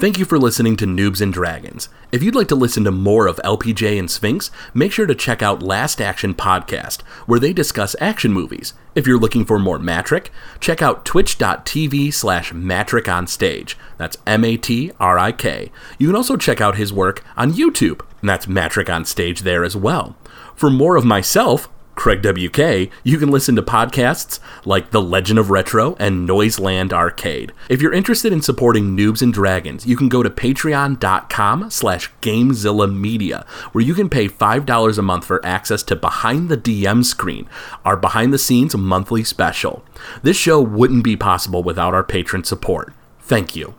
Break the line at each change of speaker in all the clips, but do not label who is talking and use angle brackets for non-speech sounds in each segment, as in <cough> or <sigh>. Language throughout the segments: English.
Thank you for listening to Noobs and Dragons. If you'd like to listen to more of LPJ and Sphinx, make sure to check out Last Action Podcast, where they discuss action movies. If you're looking for more Matrik, check out twitch.tv slash Matrik on stage. That's M A T R I K. You can also check out his work on YouTube, and that's Matrik on stage there as well. For more of myself, Craig WK, you can listen to podcasts like The Legend of Retro and Noiseland Arcade. If you're interested in supporting Noobs and Dragons, you can go to patreon.com slash Gamezilla Media, where you can pay $5 a month for access to Behind the DM Screen, our behind-the-scenes monthly special. This show wouldn't be possible without our patron support. Thank you.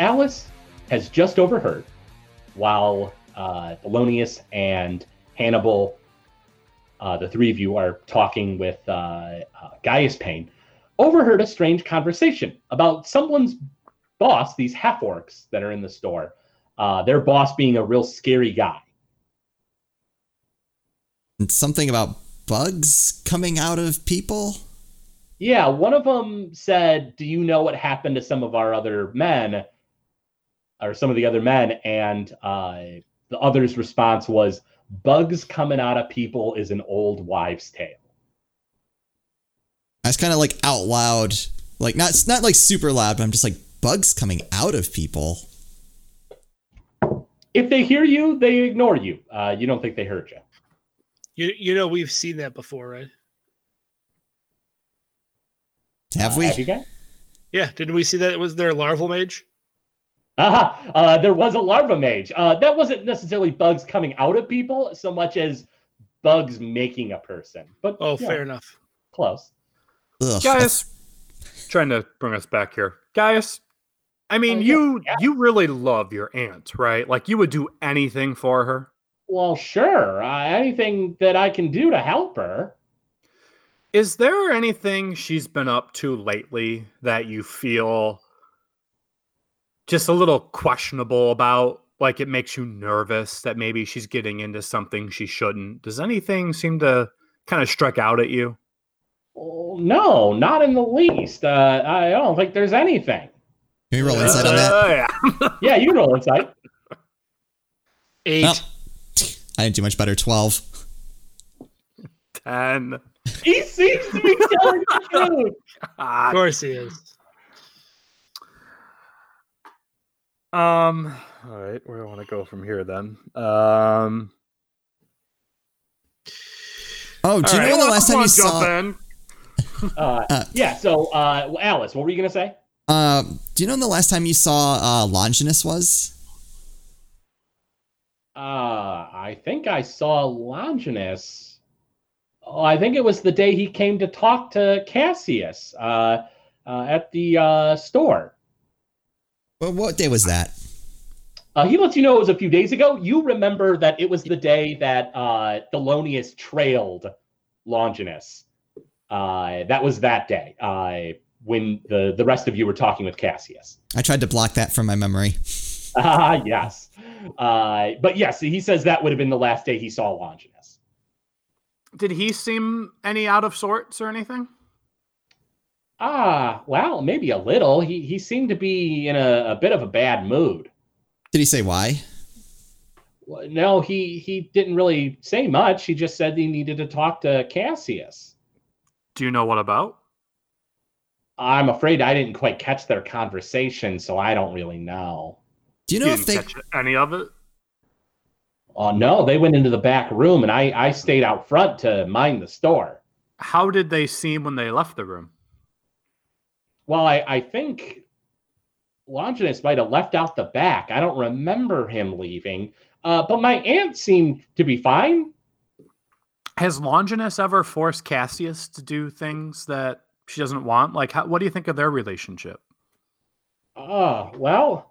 Alice has just overheard while uh, Thelonious and Hannibal, uh, the three of you, are talking with uh, uh, Gaius Payne, overheard a strange conversation about someone's boss, these half orcs that are in the store, uh, their boss being a real scary guy.
Something about bugs coming out of people.
Yeah, one of them said, "Do you know what happened to some of our other men, or some of the other men?" And uh, the other's response was, "Bugs coming out of people is an old wives' tale."
I was kind of like out loud, like not not like super loud, but I'm just like bugs coming out of people.
If they hear you, they ignore you. Uh, you don't think they heard you.
You you know we've seen that before, right?
Have
Uh,
we?
Have you?
Yeah, didn't we see that? Was there a larval mage?
Aha! Uh, there was a larva mage. Uh, that wasn't necessarily bugs coming out of people so much as bugs making a person. But
Oh,
yeah,
fair enough.
close.
Ugh,
Gaius, trying to bring us back here. Gaius, I mean,
Oh, yeah,
you
yeah.
you really love your aunt, right? Like you would do anything for her.
Well, sure. Uh, anything that I can do to help her.
Is there anything she's been up to lately that you feel just a little questionable about? Like it makes you nervous that maybe she's getting into something she shouldn't. Does anything seem to kind of strike out at you?
Oh, no, not in the least. Uh, I don't think there's anything.
Can we roll insight on that?
Uh, <laughs> yeah.
Yeah, you roll insight.
Eight.
Well, I didn't do much better. Twelve.
Ten.
He seems to be telling the truth. <laughs>
of course he is.
Um. All right. Where do I want to go from here then? Um.
Oh, do you
all
know when the last time you saw?
in.
Uh,
Uh,
yeah, so, uh, Alice, what were you going to say?
Uh, do you know when the last time you saw uh, Longinus was?
Uh, I think I saw Longinus. Oh, I think it was the day he came to talk to Cassius uh, uh, at the uh, store.
Well, what day was that?
Uh, he lets you know it was a few days ago. You remember that it was the day that uh, Thelonious trailed Longinus. Uh, that was that day uh, when the, the rest of you were talking with Cassius.
I tried to block that from my memory.
Ah, <laughs> yes. Uh, but yes, he says that would have been the last day he saw Longinus.
Did he seem any out of sorts or anything?
Ah, well, maybe a little. He he seemed to be in a, a bit of a bad mood.
Did he say why?
Well, No, he he didn't really say much. He just said he needed to talk to Cassius.
Do you know what about?
I'm afraid I didn't quite catch their conversation, so I don't really know.
Do you
You
know if
didn't
they?
catch any of it.
Oh no, they went into the back room, and I I stayed out front to mind the store.
How did they seem when they left the room?
Well, I I think Longinus might have left out the back. I don't remember him leaving. Uh, but my aunt seemed to be fine.
Has Longinus ever forced Cassius to do things that she doesn't want? Like, how, what do you think of their relationship?
Oh well,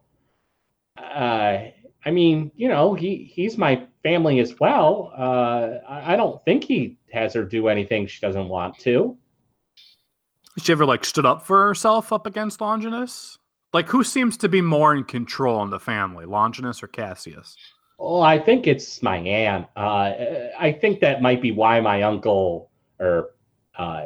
uh, I mean, you know, he he's my family as well. Uh, I, I don't think he has her do anything she doesn't want to.
She ever like stood up for herself up against Longinus? Like who seems to be more in control in the family, Longinus or Cassius?
Oh, I think it's my aunt. Uh, I think that might be why my uncle, or uh,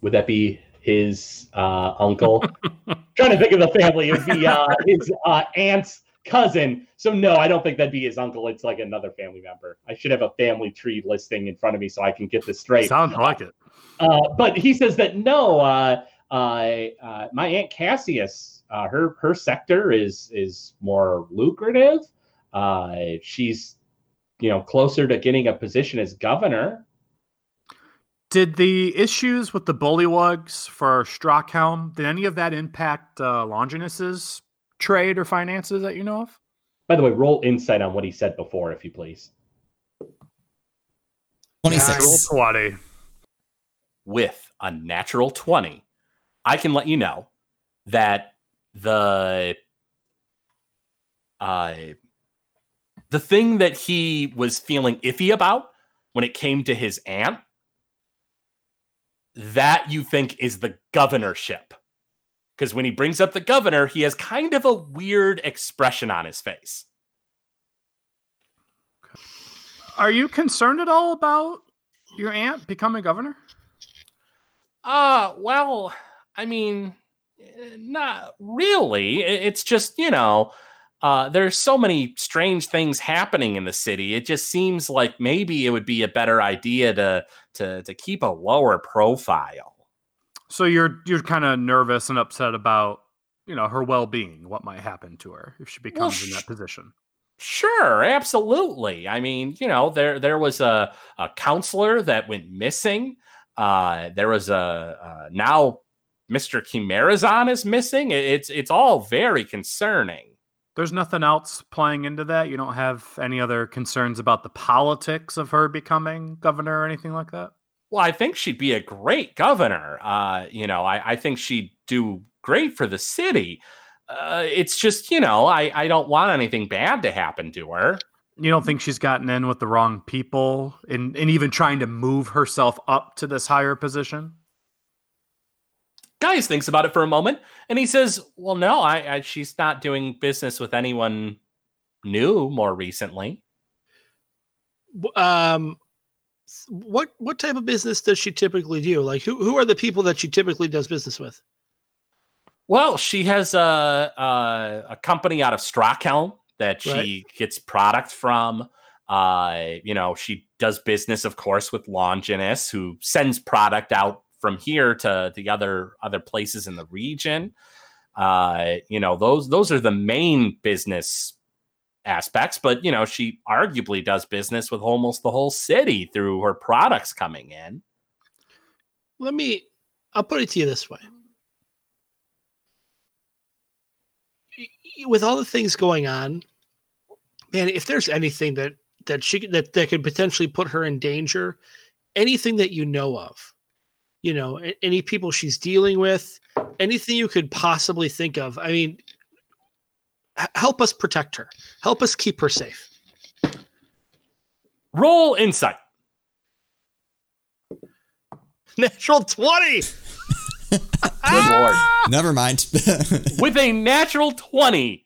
would that be his uh, uncle? <laughs> Trying to think of the family. It would be uh, his uh, aunt's cousin. So no, I don't think that'd be his uncle. It's like another family member. I should have a family tree listing in front of me so I can get this straight.
Sounds like it.
Uh, but he says that no, uh, uh, uh, my aunt Cassius, uh, her her sector is is more lucrative. Uh, she's you know closer to getting a position as governor.
Did the issues with the bullywugs for Strockhelm, did any of that impact uh, Longinus's trade or finances that you know of?
By the way, roll insight on what he said before, if you please.
Roll
26.
20.
with a natural 20, I can let you know that the uh the thing that he was feeling iffy about when it came to his aunt that you think is the governorship. Because when he brings up the governor, he has kind of a weird expression on his face.
Are you concerned at all about your aunt becoming governor?
Uh, well, I mean, eh, not really. It's just, you know, uh, there's so many strange things happening in the city. It just seems like maybe it would be a better idea to to to keep a lower profile.
So you're you're kind of nervous and upset about you know her well being, what might happen to her if she becomes in
sh-
that position.
Sure, absolutely. I mean, you know, there there was a a counselor that went missing. Uh, there was a uh, now Mr. Chimerazon is missing. It's it's all very concerning.
There's nothing else playing into that. You don't have any other concerns about the politics of her becoming governor or anything like that.
Well, I think she'd be a great governor. Uh, you know, I, I think she'd do great for the city. Uh, it's just, you know, I, I don't want anything bad to happen to her.
You don't think she's gotten in with the wrong people and, and even trying to move herself up to this higher position?
Gaius thinks about it for a moment and he says, Well, no, I, I she's not doing business with anyone new more recently.
Um, what what type of business does she typically do? Like, who who are the people that she typically does business with?
Well, she has a a, a company out of Strockhelm that she
Right.
gets product from. Uh, you know, she does business, of course, with Longinus, who sends product out from here to the other other places in the region. Uh, you know, those those are the main business aspects, but you know, she arguably does business with almost the whole city through her products coming in.
Let me. I'll put it to you this way. With all the things going on, man, if there's anything that that she that that could potentially put her in danger, anything that you know of, you know, any people she's dealing with, anything you could possibly think of. I mean, help us protect her. Help us keep her safe.
Roll insight. <laughs>
Natural twenty.
Good lord. Ah!
Never mind. <laughs>
with a natural 20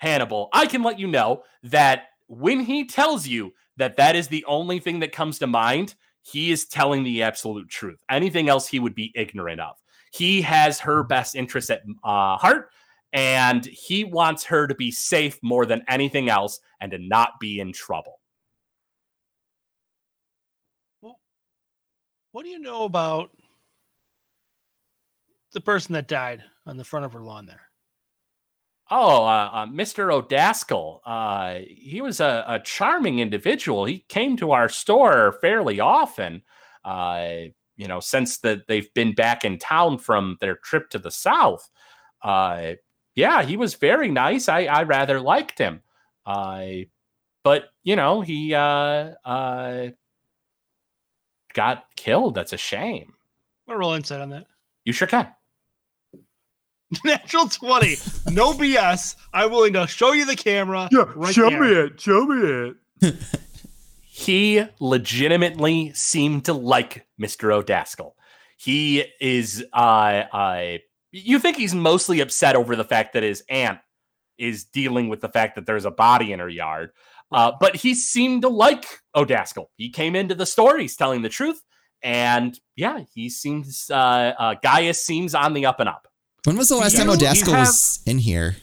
hannibal. I can let you know that when he tells you that that is the only thing that comes to mind he is telling the absolute truth. Anything else he would be ignorant of. He has her best interest at uh, heart and he wants her to be safe more than anything else and to not be in trouble.
What do you know about the person that died on the front of her lawn there?
Oh, uh, uh, Mr. O'Daskell. Uh, he was a, a charming individual. He came to our store fairly often. Uh, you know, since that they've been back in town from their trip to the south. Uh, yeah, he was very nice. I, I rather liked him. Uh, but you know, he uh, uh, got killed. That's a shame.
What roll insight on that?
You sure can. <laughs>
Natural 20. No BS. I'm willing to show you the camera. Yeah, right show there.
Me it. Show me it. <laughs>
he legitimately seemed to like Mr. O'Daskell. He is uh uh you think he's mostly upset over the fact that his aunt is dealing with the fact that there's a body in her yard. Uh, but he seemed to like O'Daskell. He came into the store, he's telling the truth, and yeah, he seems uh, uh Gaius seems on the up and up.
When was the last time
you- you
O'Daskell
have-
was in here?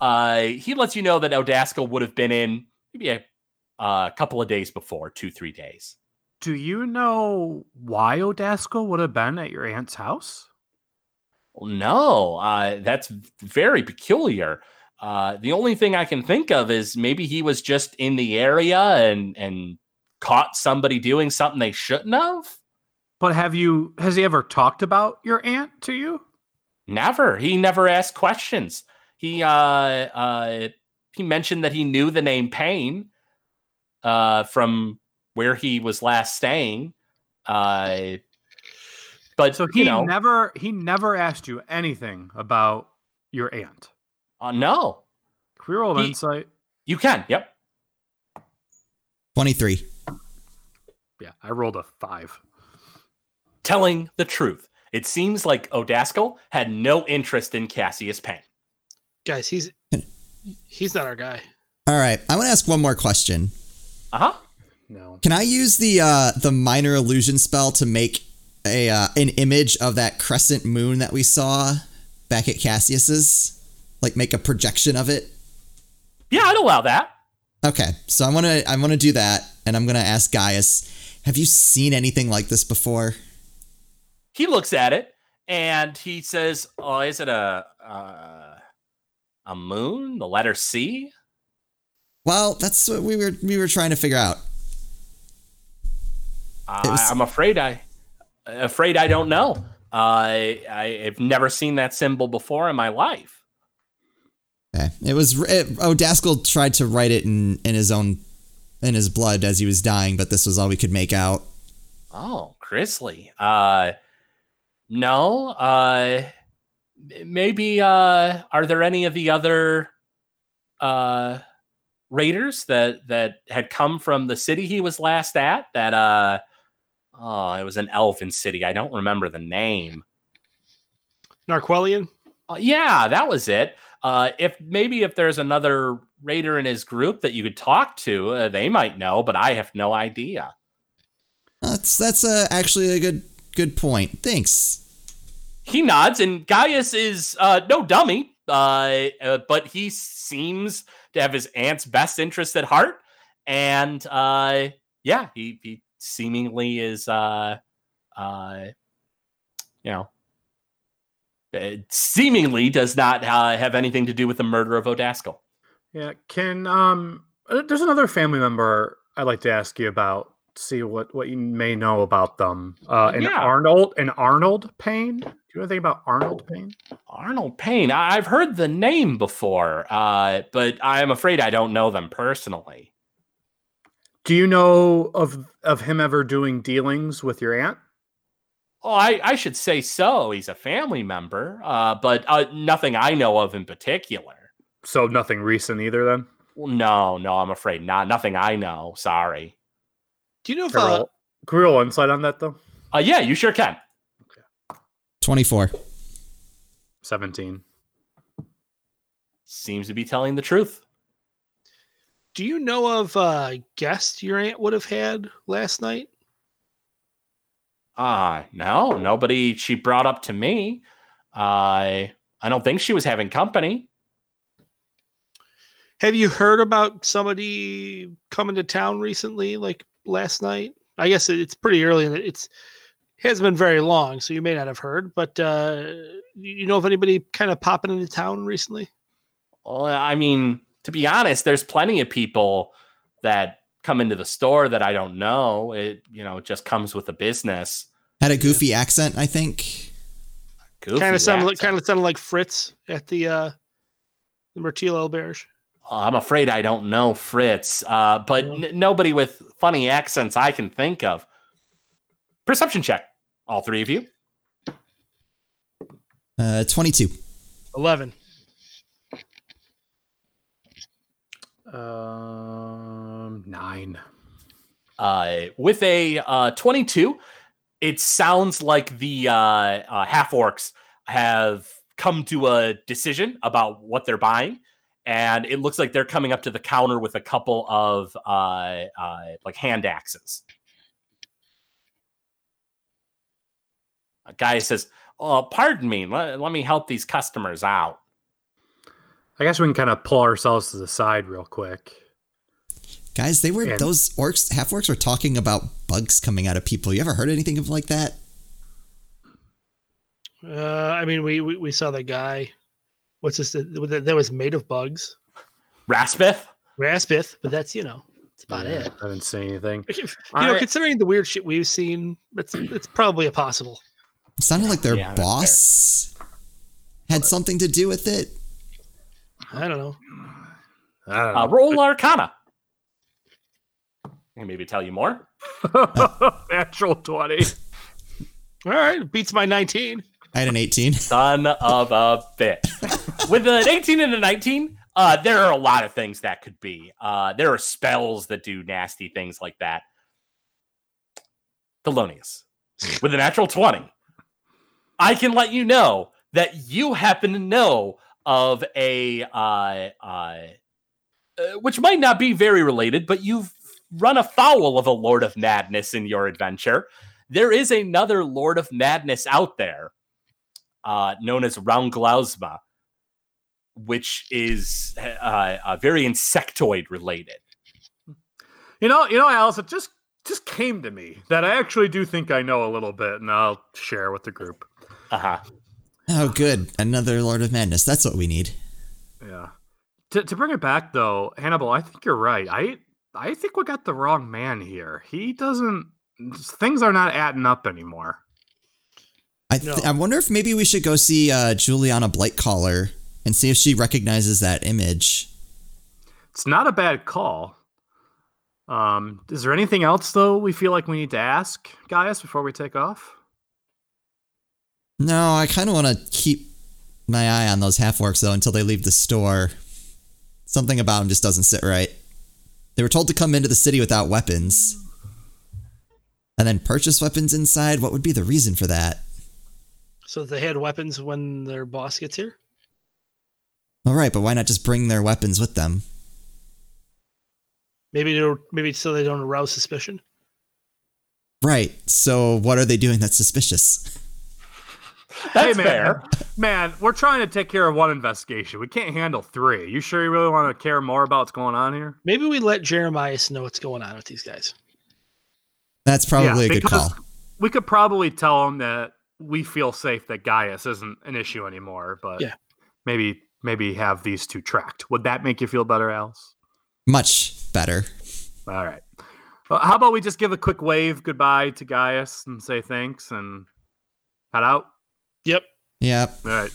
Uh, he lets you know that O'Daskell would have been in maybe a uh, couple of days before, two, three days.
Do you know why O'Daskell would have been at your aunt's house?
Well, no, uh, that's very peculiar. Uh, the only thing I can think of is maybe he was just in the area and and caught somebody doing something they shouldn't have.
But have you has he ever talked about your aunt to you?
Never. He never asked questions. He uh uh he mentioned that he knew the name Payne uh from where he was last staying. Uh but
So he
you know,
never he never asked you anything about your aunt.
uh, no.
Can we roll
He-
insight?
You can. Yep.
23.
Yeah, I rolled a five.
Telling the truth. It seems like O'Daskell had no interest in Cassius Payne.
Guys, he's he's not our guy.
All right. I want to ask one more question.
Uh-huh.
No.
Can I use the uh, the minor illusion spell to make a uh, an image of that crescent moon that we saw back at Cassius's? Like make a projection of it?
Yeah, I'd allow that.
Okay. So I'm gonna I'm gonna do that, and I'm gonna ask Gaius. Have you seen anything like this before?
He looks at it and he says, "Oh, is it a uh, a moon? The letter C?"
Well, that's what we were we were trying to figure out.
I,
was-
I'm afraid I afraid I don't know. I I have never seen that symbol before in my life.
Okay. It was it, O'Daskell tried to write it in in his own in his blood as he was dying, but this was all we could make out.
Oh, Grizzly. Uh no. Uh maybe uh are there any of the other uh raiders that that had come from the city he was last at that uh oh it was an elfin city i don't remember the name
Narquelian?
Uh, yeah that was it uh if maybe if there's another raider in his group that you could talk to uh, they might know but i have no idea
That's that's uh, actually a good good point. Thanks.
he nods and gaius is uh no dummy uh, uh but he seems to have his aunt's best interest at heart and uh yeah he he seemingly is uh uh you know uh, seemingly does not uh, have anything to do with the murder of O'Daskell.
Yeah, can um uh, there's another family member I'd like to ask you about. See what what you may know about them. Uh and
Yeah.
Arnold and Arnold Payne. Do you know anything about Arnold Payne?
Arnold Payne. I- I've heard the name before, uh, but I'm afraid I don't know them personally.
Do you know of of him ever doing dealings with your aunt?
Oh, I, I should say so. He's a family member, uh, but uh, nothing I know of in particular.
So nothing recent either then?
Well, no, no, I'm afraid not. Nothing I know. Sorry.
Do you know if
Can we
uh,
roll- can we roll insight on that though?
Uh, yeah, you sure can.
24.
17.
Seems to be telling the truth.
do you know of a guest your aunt would have had last night?
Uh, no, nobody she brought up to me. I I don't think she was having company.
Have you heard about somebody coming to town recently, like last night? I guess it's pretty early and it's hasn't been very long, so you may not have heard. But uh, you you know if anybody kind of popping into town recently?
Well, I mean, to be honest, there's plenty of people that come into the store that I don't know. It you know it just comes with the business.
Had a goofy accent, I think.
Goofy
Kind of sounded like kind of sounded like Fritz at the uh, the Mertil
Auberge. I'm afraid I don't know Fritz, uh, but n- nobody with funny accents I can think of. Perception check, all three of you.
Uh, 22.
11.
Um, nine.
Uh, with a uh, 22, it sounds like the uh, uh, half orcs have come to a decision about what they're buying. And it looks like they're coming up to the counter with a couple of uh, uh, like hand axes. A guy says, "Oh, pardon me. Let, let me help these customers out."
I guess we can kind of pull ourselves to the side real quick.
Guys, they were
And-
those orcs, half orcs were talking about bugs coming out of people. You ever heard anything of like that?
Uh, I mean, we, we we saw the guy. What's this? That that was made of bugs.
Raspith?
Raspith, but that's you know, that's about
Yeah,
it.
I didn't say anything. <laughs>
You know,
I-
considering the weird shit we've seen, it's it's probably a possible.
It sounded like their
Yeah,
boss had something to do with it.
I don't know.
I don't
Uh,
know.
roll Arcana. And maybe tell you more. <laughs>
Natural 20.
All right, beats my 19.
I had an 18. <laughs>
Son of a bitch. With an 18 and a 19, uh, there are a lot of things that could be. Uh, there are spells that do nasty things like that. Thelonious. With a natural 20, I can let you know that you happen to know of a, uh, uh, uh, which might not be very related, but you've run afoul of a Lord of Madness in your adventure. There is another Lord of Madness out there uh, known as round Raunglausma, which is uh, uh, very insectoid related.
You know, you know, Alice, it just just came to me that I actually do think I know a little bit, and I'll share with the group.
Uh-huh.
Oh, good. Another Lord of Madness. That's what we need.
Yeah. To to bring it back though, Hannibal, I think you're right. I I think we got the wrong man here. He doesn't. Things are not adding up anymore.
I, th-
No.
I wonder if maybe we should go see uh, Juliana Blightcaller and see if she recognizes that image.
It's not a bad call. Um, is there anything else though we feel like we need to ask Gaius before we take off?
No, I kind of want to keep my eye on those half orcs though until they leave the store. Something about them just doesn't sit right. They were told to come into the city without weapons and then purchase weapons inside. What would be the reason for that?
So they had weapons when their boss gets here.
All right, but why not just bring their weapons with them?
Maybe they're maybe so they don't arouse suspicion.
Right. So what are they doing that's suspicious? <laughs>
That's
man,
fair.
man, we're trying to take care of one investigation. We can't handle three. You sure you really want to care more about what's going on here?
Maybe we let Jeremias know what's going on with these guys.
That's probably
Yeah,
a good call.
We could probably tell him that we feel safe that Gaius isn't an issue anymore, but
Yeah.
maybe maybe have these two tracked. Would that make you feel better, Alice?
Much better.
All right. Well, how about we just give a quick wave goodbye to Gaius and say thanks and head out?
Yep.
Yep.
All right.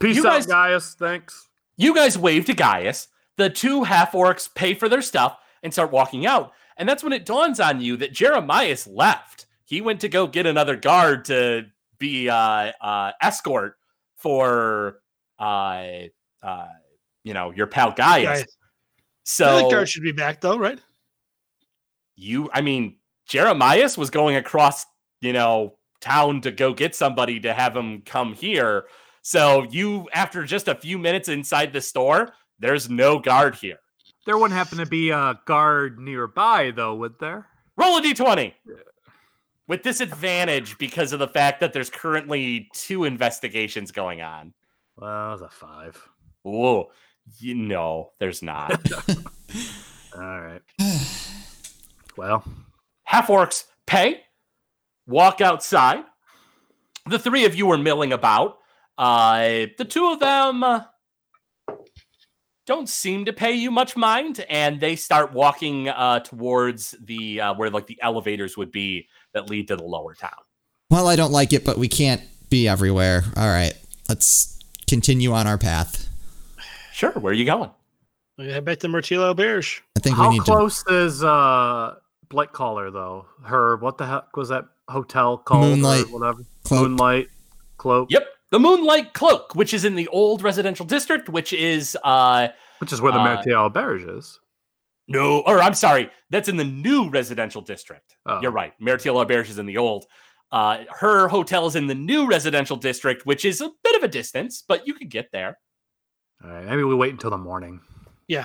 Peace
You
out,
guys-
Gaius. Thanks.
You guys wave to Gaius. The two half orcs pay for their stuff and start walking out. And that's when it dawns on you that Jeremias left. He went to go get another guard to be uh, uh, escort for, uh, uh, you know, your pal Gaius.
Gaius. I
So
think guard should be back though, right?
you, I mean, Jeremias was going across, you know, town to go get somebody to have him come here. So you, after just a few minutes inside the store, there's no guard here.
There wouldn't happen to be a guard nearby, though, would there?
Roll a d20 with disadvantage because of the fact that there's currently two investigations going on.
Well, was a five.
Whoa, you know, there's not. <laughs>
All right. Well,
Half orcs pay, walk outside. The three of you are milling about. Uh, the two of them uh, don't seem to pay you much mind, and they start walking uh, towards the uh, where like the elevators would be that lead to the lower town.
Well, I don't like it, but we can't be everywhere. All right. Let's continue on our path.
Sure, where are you going?
We head back to Mertil Auberge.
I think
how
we need
close is uh Blight Caller though? Her what the heck was that hotel called? or
Moonlight
whatever.
Cloak.
Moonlight cloak.
Yep, the Moonlight Cloak, which is in the old residential district, which is uh
Which is where the
Uh,
Martial Berge is.
No, or I'm sorry, that's in the new residential district.
Oh.
You're right. Martial Auberge is in the old. Uh, her hotel is in the new residential district, which is a bit of a distance, but you could get there.
All right, maybe we wait until the morning.
Yeah,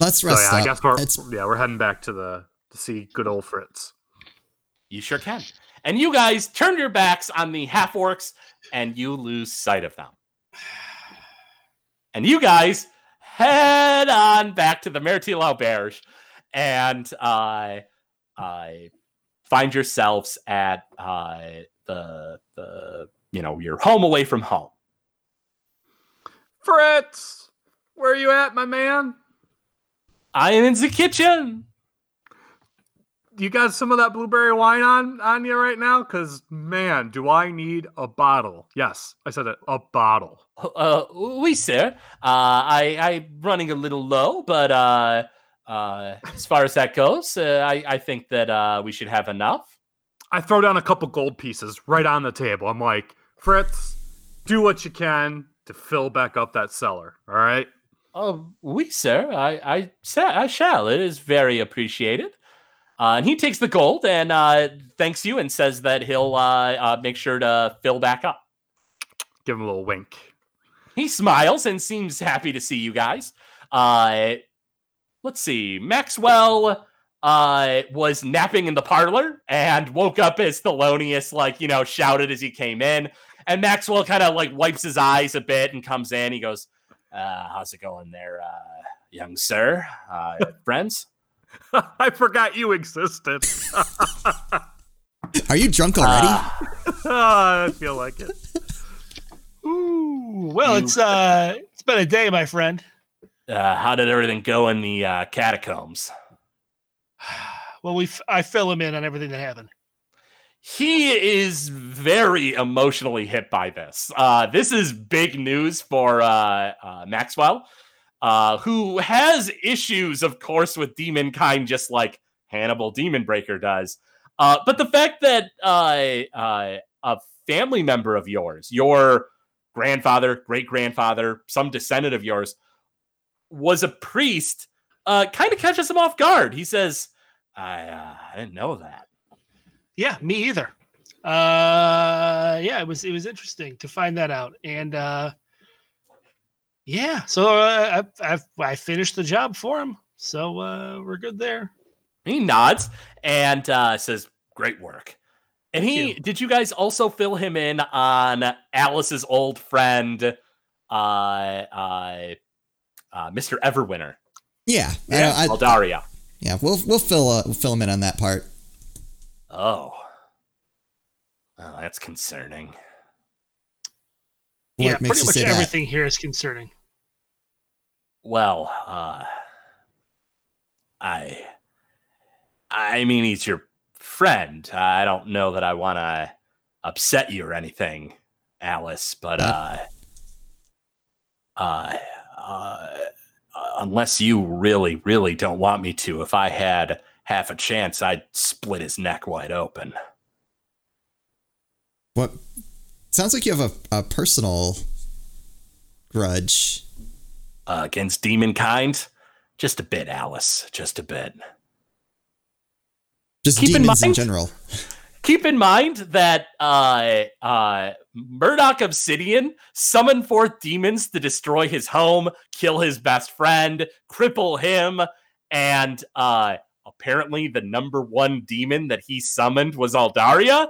let's
So
rest
yeah, I guess we're
It's
yeah we're heading back to the to see good old Fritz.
You sure can. And you guys turn your backs on the half orcs and you lose sight of them. <sighs> And you guys head on back to the Mertil Auberge and uh, uh, find yourselves at uh, the, the, you know, your home away from home.
Fritz, where are you at, my man?
I am in the kitchen.
You got some of that blueberry wine on on you right now? Cause man, do I need a bottle? Yes, I said it, a bottle.
Uh, oui, sir. Uh, I I'm running a little low, but uh, uh, as far as that goes, uh, I I think that uh, we should have enough.
I throw down a couple gold pieces right on the table. I'm like, Fritz, do what you can to fill back up that cellar. All right.
Oh, oui, sir. I I I shall. It is very appreciated. Uh, and he takes the gold and uh, thanks you and says that he'll uh, uh, make sure to fill back up.
Give him a little wink.
He smiles and seems happy to see you guys. Uh, let's see. Maxwell uh, was napping in the parlor and woke up as Thelonious, like, you know, shouted as he came in. And Maxwell kind of like wipes his eyes a bit and comes in. He goes, uh, How's it going there, uh, young sir? Uh, <laughs> friends? <laughs>
I forgot you existed.
Are you drunk already?
Uh, <laughs>
I feel like it.
Ooh, well,
You-
it's uh, it's been a day, my friend.
uh, how did everything go in the uh, catacombs? <sighs>
Well, we f- I fill him in on everything that happened.
he is very emotionally hit by this. Uh, this is big news for uh, uh, Maxwell, uh, who has issues, of course, with demon kind, just like Hannibal Demon Breaker does. Uh, but the fact that uh, uh, a family member of yours, your grandfather, great grandfather, some descendant of yours, was a priest, uh, kind of catches him off guard. He says, I, I didn't know that.
Yeah, me either. Uh, yeah, it was it was interesting to find that out, and uh, yeah, so uh, I, I I finished the job for him, so uh, we're good there.
He nods and uh, says, "Great work." And
Thank
he
you.
did you guys also fill him in on Alice's old friend, uh, uh, uh Mr. Everwinter,
yeah. I, I,
Aldaria?
yeah. We'll we'll fill uh, we'll fill him in on that part.
Oh, oh, that's concerning.
yeah,
What makes
pretty much
say that?
everything here is concerning.
Well, uh, I, I mean, he's your friend. I don't know that I want to upset you or anything, Alice, but uh, uh, uh, unless you really, really don't want me to, if I had half a chance, I'd split his neck wide open.
What sounds like you have a, a personal grudge.
Uh, against demon kind, just a bit, Alice, just a bit.
Just
Keep in
demons in
mind-
general. <laughs>
keep in mind that uh uh Murdoch Obsidian summoned forth demons to destroy his home, kill his best friend, cripple him, and uh apparently the number one demon that he summoned was Aldaria.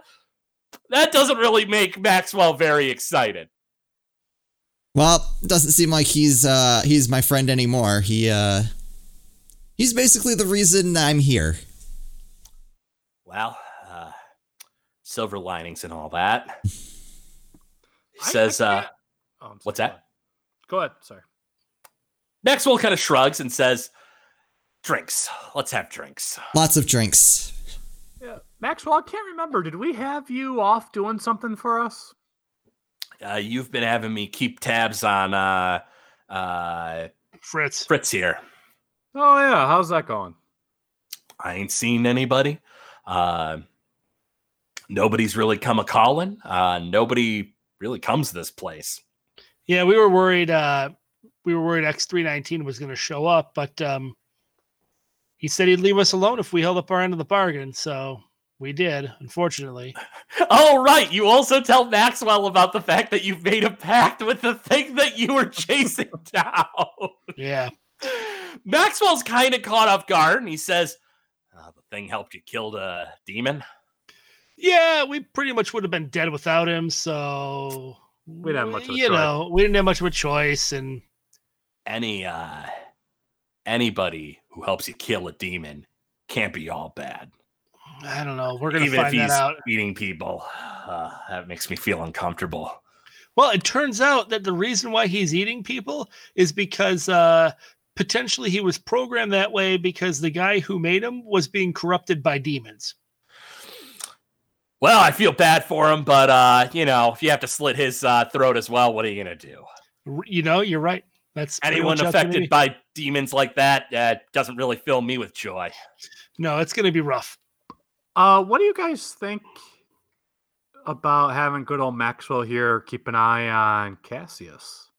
That doesn't really make Maxwell very excited.
Well, doesn't seem like he's uh he's my friend anymore. He uh he's basically the reason I'm here.
Well, uh silver linings and all that. He <laughs>
I- I
says uh
Oh, sorry,
what's that?
Go ahead. Sorry.
Maxwell kind of shrugs and says, Drinks. Let's have drinks.
Lots of drinks.
Yeah, Maxwell. I can't remember. Did we have you off doing something for us?
Uh, you've been having me keep tabs on uh, uh,
Fritz.
Fritz here.
Oh yeah. How's that going?
I ain't seen anybody. Uh, nobody's really come a calling. Uh, nobody really comes to this place.
Yeah, we were worried. Uh, we were worried X three nineteen was going to show up, but um, he said he'd leave us alone if we held up our end of the bargain. So we did, unfortunately. <laughs>
Oh, right. You also tell Maxwell about the fact that you've made a pact with the thing that you were chasing <laughs> down.
Yeah,
Maxwell's kind of caught off guard and he says, uh, The thing helped you kill the demon.
yeah, we pretty much would have been dead without him. So
We didn't have much of a
you
choice.
know, we didn't have much of a choice, and
Any, uh, anybody who helps you kill a demon can't be all bad.
I don't know. We're gonna
Even if
find that
he's
out.
eating people. Uh, that makes me feel uncomfortable.
Well, it turns out that the reason why he's eating people is because uh, potentially he was programmed that way because the guy who made him was being corrupted by demons.
Well, I feel bad for him, but uh, you know, if you have to slit his uh, throat as well, what are you gonna do?
You know, you're right. That's
Anyone
much up to
affected by demons like that uh, doesn't really fill me with joy.
No, it's going to be rough.
Uh, what do you guys think about having good old Maxwell here keep an eye on Cassius?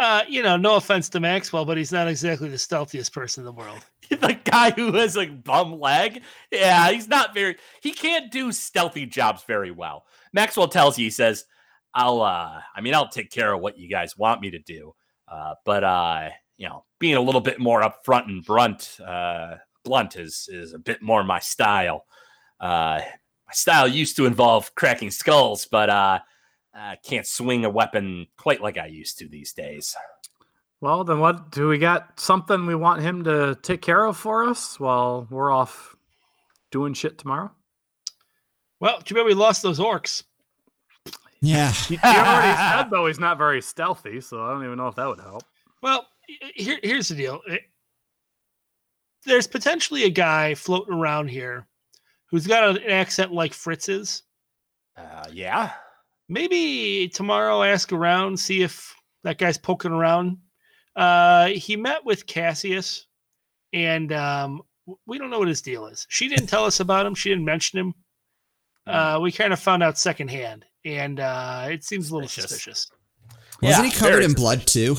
Uh, you know, no offense to Maxwell, but he's not exactly the stealthiest person in the world. <laughs>
the guy who has a bum leg, yeah, he's not very. He can't do stealthy jobs very well. Maxwell tells you, he says, "I'll, uh, I mean, I'll take care of what you guys want me to do, uh, but uh, you know, being a little bit more upfront and brunt, uh, blunt is is a bit more my style. Uh, my style used to involve cracking skulls, but uh, I can't swing a weapon quite like I used to these days."
Well, then what do we got? Something we want him to take care of for us while we're off doing shit tomorrow?
Well, too bad we lost those orcs.
Yeah.
He, he already <laughs> said though he's not very stealthy, so I don't even know if that would help.
Well, here, here's the deal. It- there's potentially a guy floating around here who's got an accent like Fritz's.
Uh, yeah.
Maybe tomorrow ask around, see if that guy's poking around. Uh, he met with Cassius, and um, we don't know what his deal is. She didn't tell us about him. She didn't mention him. Uh, we kind of found out secondhand, and uh, it seems a little
Suspicious.
suspicious.
Wasn't
Yeah,
he covered
very
in blood too?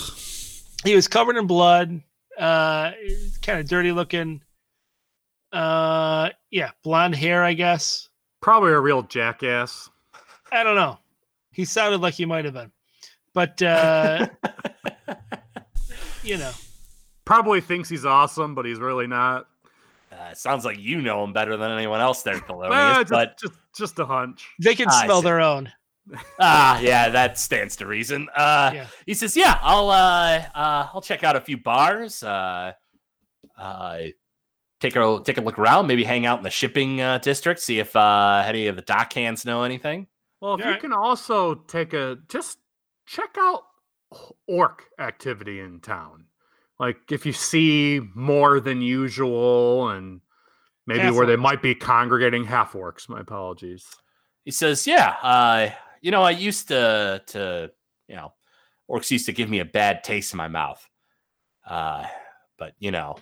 He was covered in blood, uh, kind of dirty looking. Uh, yeah, blonde hair, I guess.
Probably a real jackass.
I don't know. He sounded like he might have been, but uh, <laughs> you know,
Probably thinks he's awesome, but he's really not.
Uh, sounds like you know him better than anyone else there, Thelonious.
Eh, just,
but
just just a hunch.
they can
I
smell
see.
their own.
Ah, yeah, that stands to reason. Uh,
Yeah.
He says, "Yeah, I'll uh, uh, I'll check out a few bars. Uh, uh, take a take a look around. Maybe hang out in the shipping uh, district. See if uh, any of the dock hands know anything.
Well, if
Yeah,
you
right.
can also take a just check out orc activity in town. Like if you see more than usual and maybe where they might be congregating half orcs. My apologies.
He says, "Yeah, uh, you know, I used to to you know, orcs used to give me a bad taste in my mouth. Uh, but you know."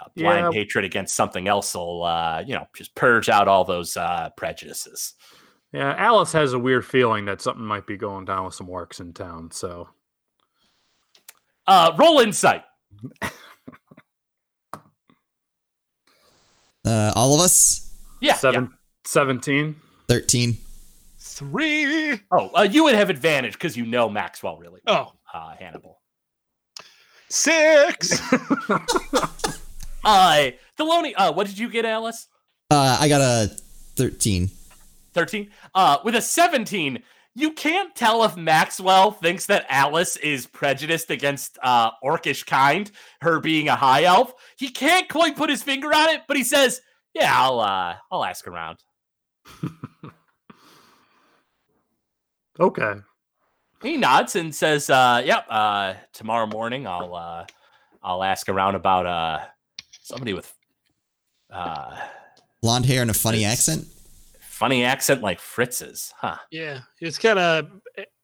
Uh, blind
Yeah.
hatred against something else will, uh, you know, just purge out all those uh, prejudices.
Yeah, Alice has a weird feeling that something might be going down with some orcs in town. So
Uh, roll insight.
Uh, all of us?
Yeah,
seven,
yeah.
17.
13.
Three.
Oh, uh, you would have advantage because you know Maxwell really, well,
Oh,
uh, Hannibal.
six. <laughs> <laughs>
Uh, Deloney, uh, what did you get, Alice?
Uh, I got a 13.
13? Uh, with a 17, you can't tell if Maxwell thinks that Alice is prejudiced against uh, orcish kind, her being a high elf. He can't quite put his finger on it, but he says, "Yeah, I'll uh, I'll ask around." <laughs>
Okay.
He nods and says, uh, "Yep, uh, tomorrow morning I'll uh, I'll ask around about uh, somebody with uh,
Blonde hair and a funny accent?
funny accent like Fritz's, huh?
yeah, it's kind of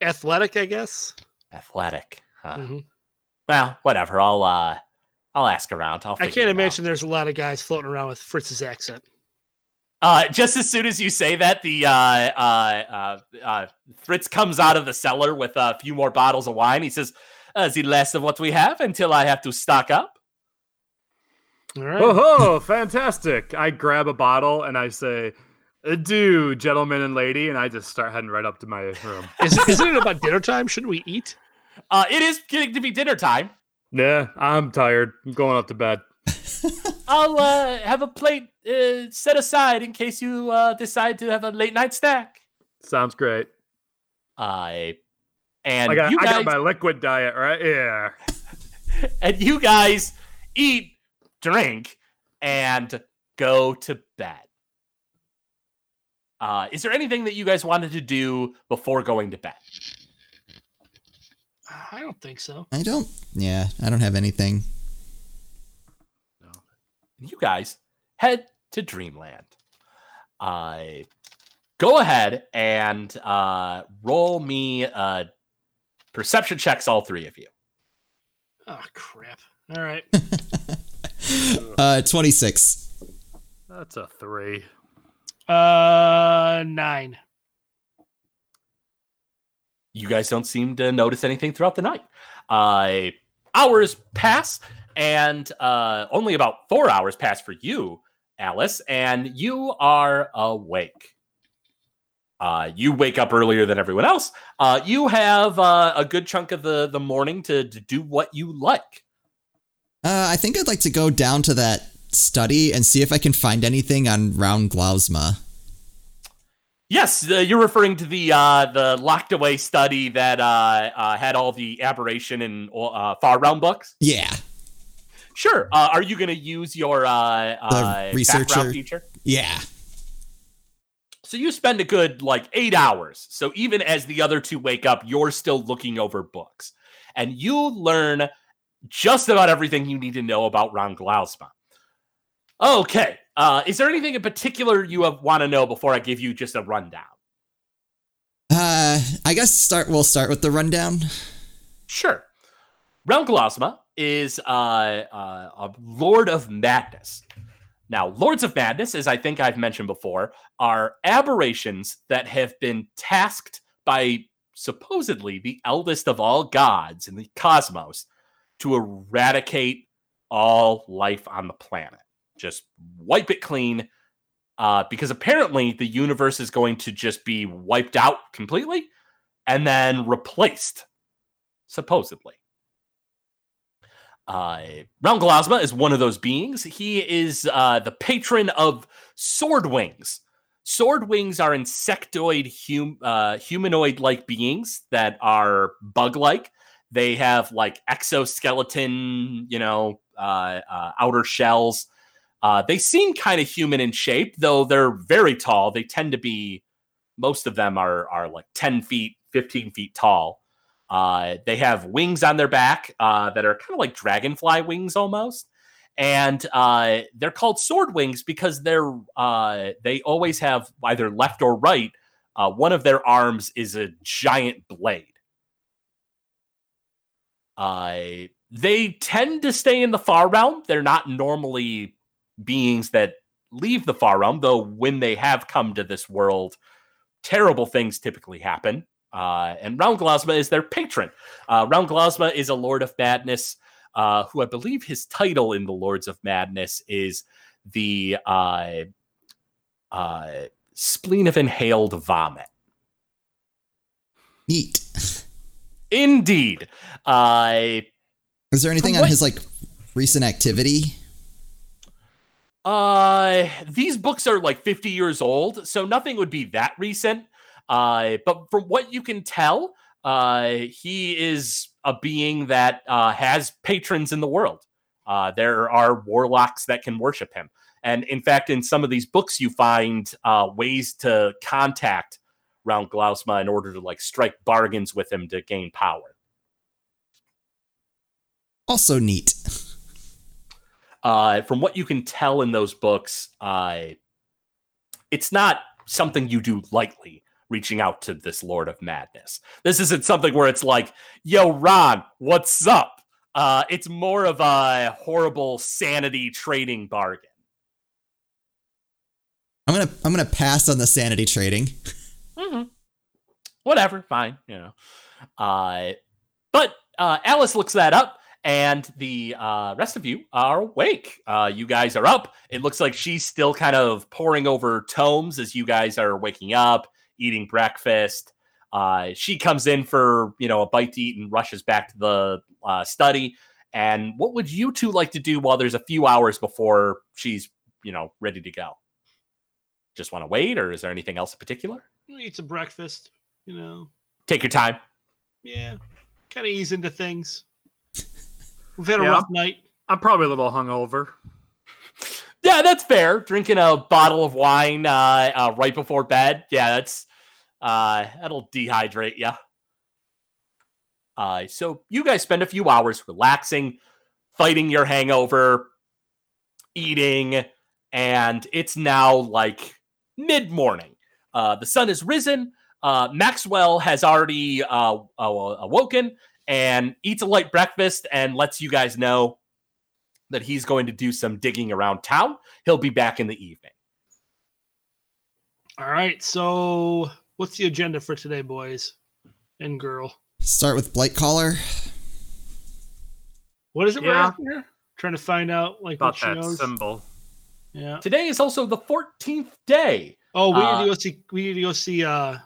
athletic, I guess.
Athletic, huh?
Mhm.
Well, whatever. I'll uh, I'll ask around. I'll.
I can't
it out.
imagine there's a lot of guys floating around with Fritz's accent.
Uh, just as soon as you say that, the uh, uh, uh, uh, Fritz comes out of the cellar with a few more bottles of wine. He says, uh, "The last of what we have until I have to stock up."
All right.
Oh, fantastic. I grab a bottle and I say, Adieu, gentlemen and lady, and I just start heading right up to my room. <laughs>
Is, isn't it about dinner time? Shouldn't we eat?
Uh, it is getting to be dinner time.
Yeah, I'm tired. I'm going up to bed. <laughs>
I'll uh, have a plate uh, set aside in case you uh, decide to have a late night snack.
Sounds great.
I and
I got,
you
I got my liquid diet, right? Yeah. <laughs>
and you guys eat, drink, and go to bed. Uh, is there anything that you guys wanted to do before going to bed?
I don't think so.
I don't. Yeah, I don't have anything.
You guys head to Dreamland. Uh, go ahead and uh, roll me uh, perception checks, all three of you.
Oh crap! All right. <laughs>
Uh, 26.
That's a three.
Uh, nine.
you guys don't seem to notice anything throughout the night. Uh, hours pass, and uh, only about four hours pass for you, Alice, and you are awake. Uh, you wake up earlier than everyone else. Uh, you have uh, a good chunk of the, the morning to, to do what you like.
Uh, I think I'd like to go down to that study and see if I can find anything on Ron Glausma.
Yes, uh, you're referring to the uh, the locked away study that uh, uh, had all the aberration and uh, far realm books.
Yeah.
Sure. Uh, are you going to use your uh, uh,
researcher.
background feature?
Yeah.
So you spend a good like eight hours. So even as the other two wake up, you're still looking over books, and you learn just about everything you need to know about Ron Glausma. Okay. Uh, is there anything in particular you want to know before I give you just a rundown?
Uh, I guess start. We'll start with the rundown.
Sure. Ron Glausma is uh, uh, a Lord of Madness. Now, Lords of Madness, as I think I've mentioned before, are aberrations that have been tasked by supposedly the eldest of all gods in the cosmos to eradicate all life on the planet. Just wipe it clean. Uh, because apparently the universe is going to just be wiped out completely and then replaced, supposedly. Uh, Realm Glausma is one of those beings. He is uh, the patron of sword wings. Sword wings are insectoid, hum- uh, humanoid-like beings that are bug-like. They have like exoskeleton, you know, uh, uh, outer shells. Uh, they seem kind of human in shape, though they're very tall. They tend to be, most of them are are like ten feet, fifteen feet tall. Uh, they have wings on their back uh, that are kind of like dragonfly wings almost, and uh, they're called sword wings because they're uh, they always have either left or right. Uh, one of their arms is a giant blade. Uh, they tend to stay in the far realm. They're not normally beings that leave the far realm, though when they have come to this world, terrible things typically happen. Uh, and Realm Glausma is their patron. Uh, Realm Glausma is a Lord of Madness, uh, who I believe his title in the Lords of Madness is the uh, uh, Spleen of Inhaled Vomit.
Neat.
Indeed. Uh,
Is there anything on
what-
his like recent activity?
Uh, these books are like 50 years old, so nothing would be that recent. Uh, but from what you can tell, uh, he is a being that uh, has patrons in the world. Uh, there are warlocks that can worship him. And in fact, in some of these books, you find uh, ways to contact Ron Glausma in order to like strike bargains with him to gain power.
Also neat.
uh, from what you can tell in those books, uh, it's not something you do lightly. Reaching out to this Lord of Madness. This isn't something where it's like, "Yo, Ron, what's up?" Uh, it's more of a horrible sanity trading bargain.
I'm gonna I'm gonna pass on the sanity trading.
Mhm. Whatever, fine, you know. Uh, but uh, Alice looks that up, and the uh, rest of you are awake. Uh, you guys are up. It looks like she's still kind of poring over tomes as you guys are waking up, eating breakfast. Uh, she comes in for you know a bite to eat and rushes back to the uh, study. And what would you two like to do while there's a few hours before she's you know ready to go? Just want to wait, or is there anything else in particular?
Eat some breakfast, you know.
Take your time.
Yeah. Kind of ease into things. We've had a
Yeah.
rough night.
I'm probably a little hungover.
Yeah, that's fair. Drinking a bottle of wine uh, uh, right before bed. Yeah, that's uh, that'll dehydrate you. Uh, so you guys spend a few hours relaxing, fighting your hangover, eating, and it's now like mid morning. Uh, the sun has risen. Uh, Maxwell has already uh, awoken and eats a light breakfast and lets you guys know that he's going to do some digging around town. He'll be back in the evening.
All right. So, what's the agenda for today, boys and girl?
Start with Blight Caller.
What is it we're
Yeah.
asking her? Trying to find out like
About
what she
that
knows.
symbol.
Yeah.
Today is also the 14th day.
Oh, we
Uh,
need to go see. We need to go see. uh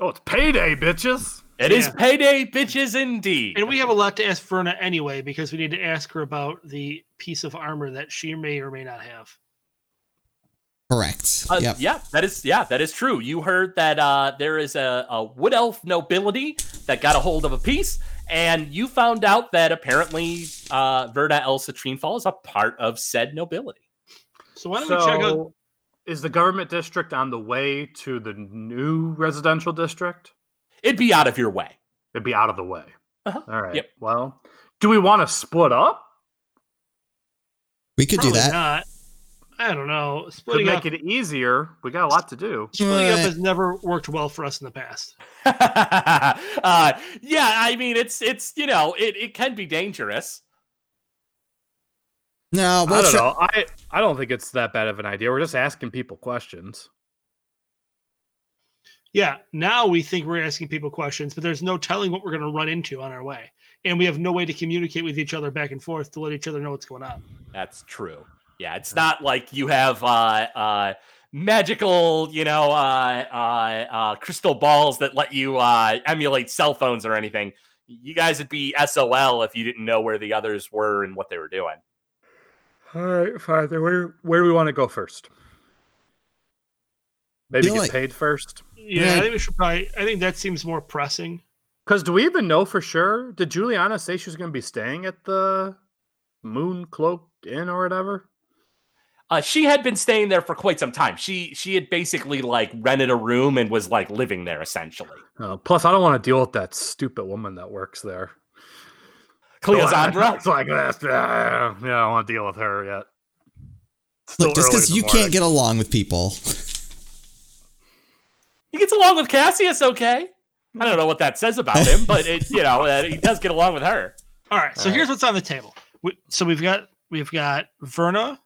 Oh, it's payday, bitches.
It is
Yeah.
payday, bitches, indeed.
And we have a lot to ask Verna anyway because we need to ask her about the piece of armor that she may or may not have.
Correct.
Uh,
yep.
Yeah, that is yeah, that is true. You heard that uh, there is a, a wood elf nobility that got a hold of a piece, and you found out that apparently uh, Verna El Citrine is a part of said nobility.
So why don't we check out?
Is the government district on the way to the new residential district?
It'd be out of your way.
It'd be out of the way.
Uh-huh.
All right.
Yep.
Well, do we want to split up?
We could do
Probably
that.
Not. I don't know.
Could
Splitting
make
up,
it easier. We got a lot to do.
splitting up
Uh,
has never worked well for us in the past. <laughs>
uh, yeah, I mean it's it's you know it, it can be dangerous.
No,
I
we'll
don't
try-
know. I I don't think it's that bad of an idea. We're just asking people questions.
Yeah, now we think we're asking people questions, but there's no telling what we're going to run into on our way. And we have no way to communicate with each other back and forth to let each other know what's going on.
That's true. Yeah, it's not like you have uh, uh, magical, you know, uh, uh, uh, crystal balls that let you uh, emulate cell phones or anything. You guys would be SOL if you didn't know where the others were and what they were doing.
All right, Father. Where where do we want to go first? Maybe
Feel
get
like-
paid first.
Yeah,
Right.
I think we should probably, I think that seems more pressing.
Because do we even know for sure? Did Juliana say she was going to be staying at the Moon Cloak Inn or whatever?
Uh, she had been staying there for quite some time. She she had basically like rented a room and was like living there essentially.
Uh, plus, I don't want to deal with that stupid woman that works there.
Cleosandra.
It's <laughs> like that. Yeah, yeah, I don't want to deal with her yet. Still
Look, just because you
morning.
can't get along with people.
He gets along with Cassius okay. I don't know what that says about him, but it you know uh, he does get along with her.
All right, so
All
here's what's on the table. We, so we've got we've got Verna,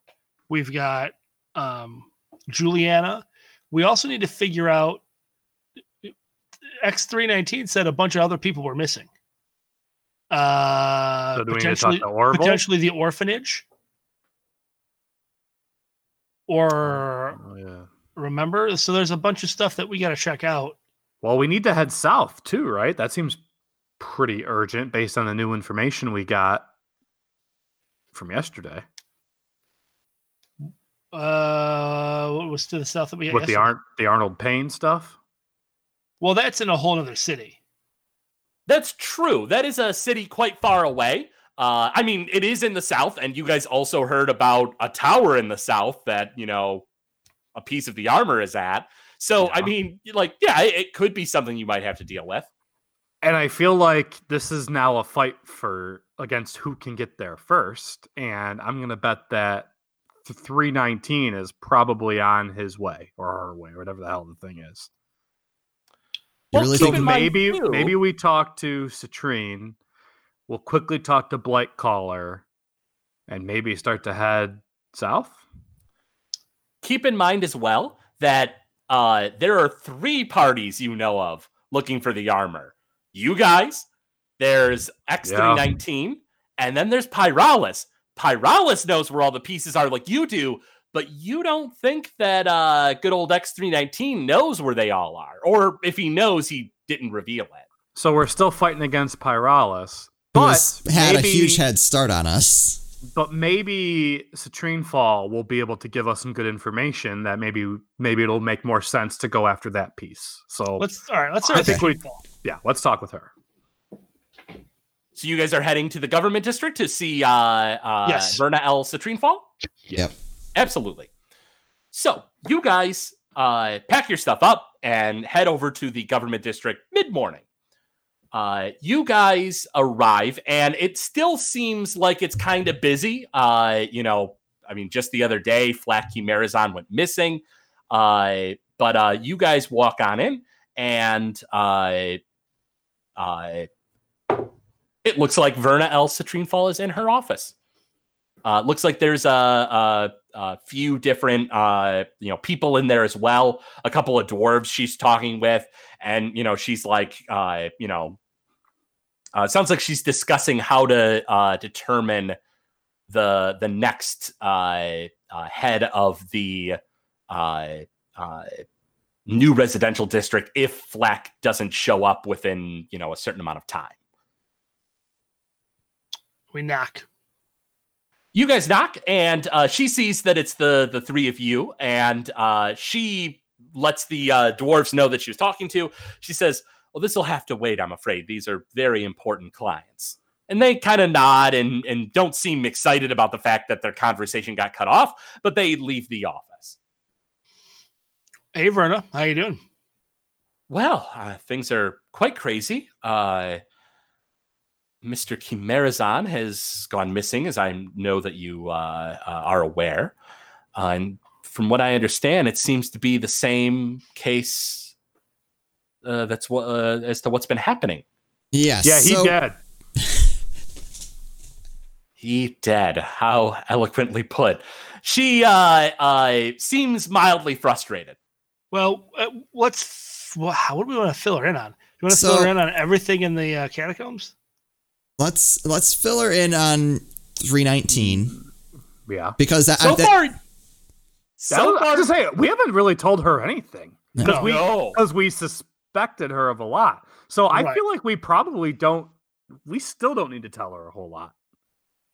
we've got um, Juliana. We also need to figure out. X three nineteen said a bunch of other people were missing. Uh,
So do we need to talk
potentially,
to Orville?
potentially the orphanage, or
yeah.
Remember. So there's a bunch of stuff that we got to check out.
Well, we need to head south too, right? That seems pretty urgent based on the new information we got from yesterday
Uh, what was to the south that we
with the
yesterday?
Ar- the Arnold Payne stuff.
Well, that's in a whole other city.
That's true. That is a city quite far away. Uh, I mean, it is in the south, and you guys also heard about a tower in the south that you know a piece of the armor is at. So, I mean, like, yeah, it, it could be something you might have to deal with.
And I feel like this is now a fight for against who can get there first. And I'm gonna bet that 319 is probably on his way or her way, or whatever the hell the thing is.
Well,
really
So
think
maybe
too-
maybe we talk to Citrine. We'll quickly talk to Blight Caller, and maybe start to head south.
Keep in mind as well that uh, there are three parties you know of looking for the armor. You guys, there's X319, and then there's Pyralis. Pyralis knows where all the pieces are, like you do, but you don't think that uh, good old X319 knows where they all are. Or if he knows, he didn't reveal it.
So we're still fighting against Pyralis. But
has had
maybe,
a huge head start on us.
But maybe Citrine Fall will be able to give us some good information that maybe maybe it'll make more sense to go after that piece. So
Let's all right. Let's
I think we yeah, let's talk with her.
So you guys are heading to the government district to see uh, uh,
Yes.
Verna L. Citrine Fall?
Yep.
Absolutely. So you guys uh, pack your stuff up and head over to the government district mid morning. Uh, you guys arrive, and it still seems like it's kind of busy. Uh, you know, I mean, just the other day, Flack Chimerazon went missing. Uh, but uh, you guys walk on in, and uh, uh, it looks like Verna L. Citrine Fall is in her office. Uh, looks like there's a, a, a few different uh, you know people in there as well. A couple of dwarves she's talking with, and you know she's like uh, you know uh, sounds like she's discussing how to uh, determine the the next uh, uh, head of the uh, uh, new residential district if Flack doesn't show up within you know a certain amount of time.
we knock.
you guys knock and uh, she sees that it's the the three of you and uh, she lets the uh, dwarves know that she was talking to she says well this will have to wait i'm afraid these are very important clients and they kind of nod and and don't seem excited about the fact that their conversation got cut off but they leave the office
Hey Verna, how you doing?
well uh, things are quite crazy uh, Mr. Chimerazon has gone missing, as I know that you uh, uh, are aware. Uh, and from what I understand, it seems to be the same case. Uh, that's what uh, as to what's been happening.
Yes.
Yeah, he's
so,
dead. <laughs>
He dead. How eloquently put. She uh, uh, seems mildly frustrated.
Well, uh, let's. Well, how, what do we want to fill her in on? Do you want to
So-
fill her in on everything in the uh, catacombs?
Let's let's fill her in on 319
Yeah.
because that,
So
I, that-
far,
That
so
was- I
far,
was gonna say we haven't really told her anything because
No.
we
No.
we suspected her of a lot. So I
Right.
feel like we probably don't. We still don't need to tell her a whole lot.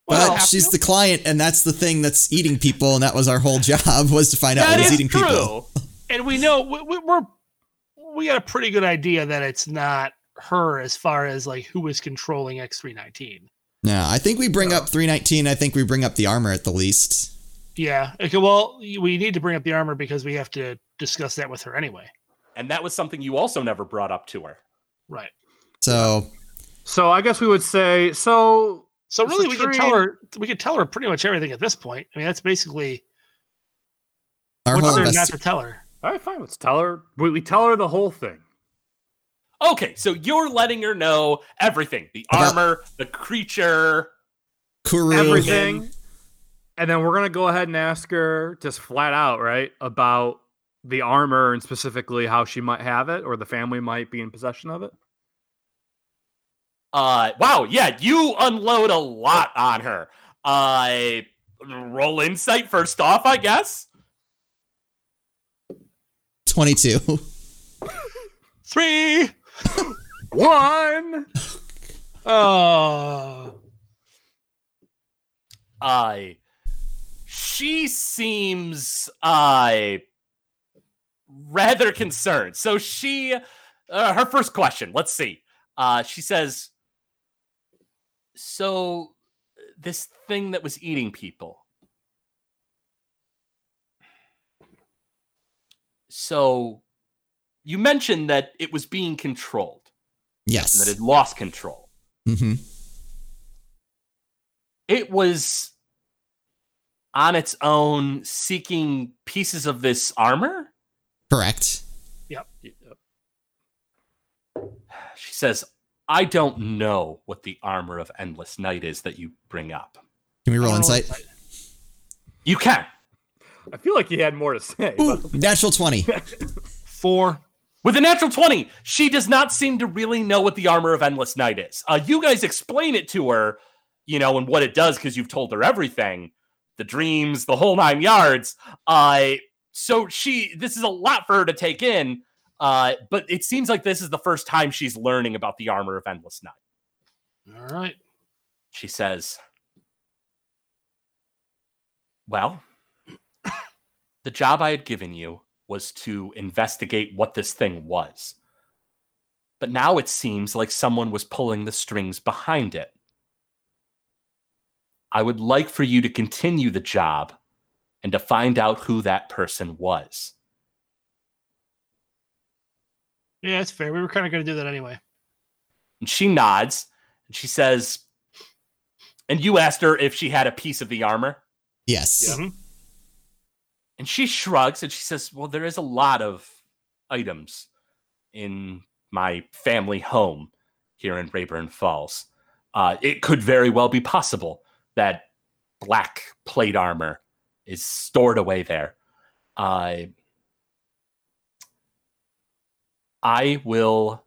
but
Well,
she's the client, and that's the thing that's eating people, and that was our whole <laughs> job was to find out
that
what was eating
true.
people.
And we know we, we, we're we got a pretty good idea that it's not her as far as like who is controlling X three nineteen.
Yeah, I think we bring up 319. I think we bring up the armor at the least.
Yeah. Okay. Well, we need to bring up the armor because we have to discuss that with her anyway.
And that was something you also never brought up to her.
Right.
So
So I guess we would say so.
So really, we could tell her. We could tell her pretty much everything at this point. I mean, that's basically
our
what's
whole
there not to tell her.
All right, fine. Let's tell her. We, we tell her the whole thing.
Okay, so you're letting her know everything the
About-
armor, the creature.
Kuru.
everything. And then we're gonna go ahead and ask her just flat out, right, about the armor and specifically how she might have it or the family might be in possession of it.
Uh, wow, yeah, you unload a lot on her. Uh, roll insight first off, I guess.
22.
Three. <laughs>
One.
Oh. <laughs>
Uh, she seems uh rather concerned. So she, uh, her first question. Let's see. Uh, she says, "So this thing that was eating people." So you mentioned that it was being controlled, and that it lost control.
Mm-hmm.
It was on its own seeking pieces of this armor.
Correct. Yep.
She says, I don't know what the armor of Endless Night is that you bring up.
Can we roll
I
insight?
You can.
I feel like he had more to say.
Ooh,
but-
natural 20. <laughs>
Four.
With a natural 20, she does not seem to really know what the armor of Endless Night is. Uh, you guys explain it to her, you know, and what it does because you've told her everything the dreams, the whole nine yards. Uh, so she, this is a lot for her to take in, uh, but it seems like this is the first time she's learning about the armor of Endless Night.
All right.
She says, Well, the job I had given you was to investigate what this thing was. But now it seems like someone was pulling the strings behind it. I would like for you to continue the job and to find out who that person was.
Yeah, that's fair. We were kind of going to do that anyway.
And she nods and she says, And you asked her if she had a piece of the armor?
Yes.
Mhm.
And she shrugs and she says, Well, there is a lot of items in my family home here in Rayburn Falls. Uh, it could very well be possible that black plate armor is stored away there. Uh, I will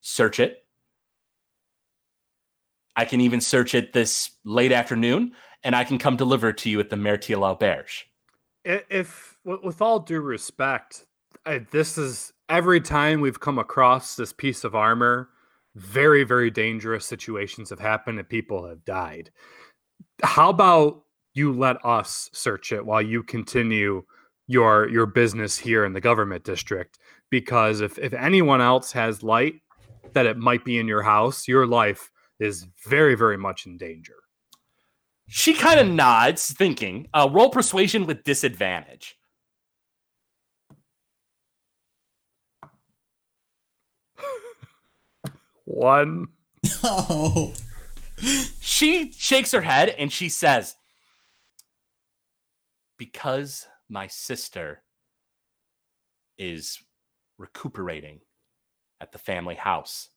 search it. I can even search it this late afternoon, and I can come deliver it to you at the Mertil Auberge.
If with with all due respect I, this is every time we've come across this piece of armor very very dangerous situations have happened and people have died. How about you let us search it while you continue your your business here in the government district? Because if if anyone else has light that it might be in your house your life is very very much in danger.
She kind of nods, thinking, uh, roll persuasion with disadvantage.
One
Oh. <laughs>
She shakes her head and she says, Because my sister is recuperating at the family house,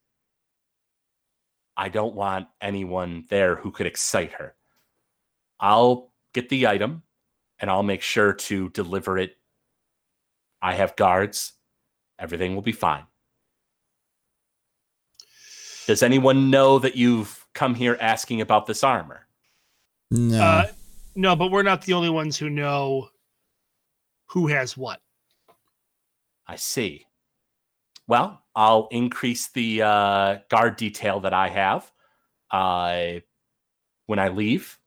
I don't want anyone there who could excite her. I'll get the item and I'll make sure to deliver it. I have guards. Everything will be fine. Does anyone know that you've come here asking about this armor?
No.
Uh, no, but we're not the only ones who know who has what.
I see. Well, I'll increase the uh, guard detail that I have uh, when I leave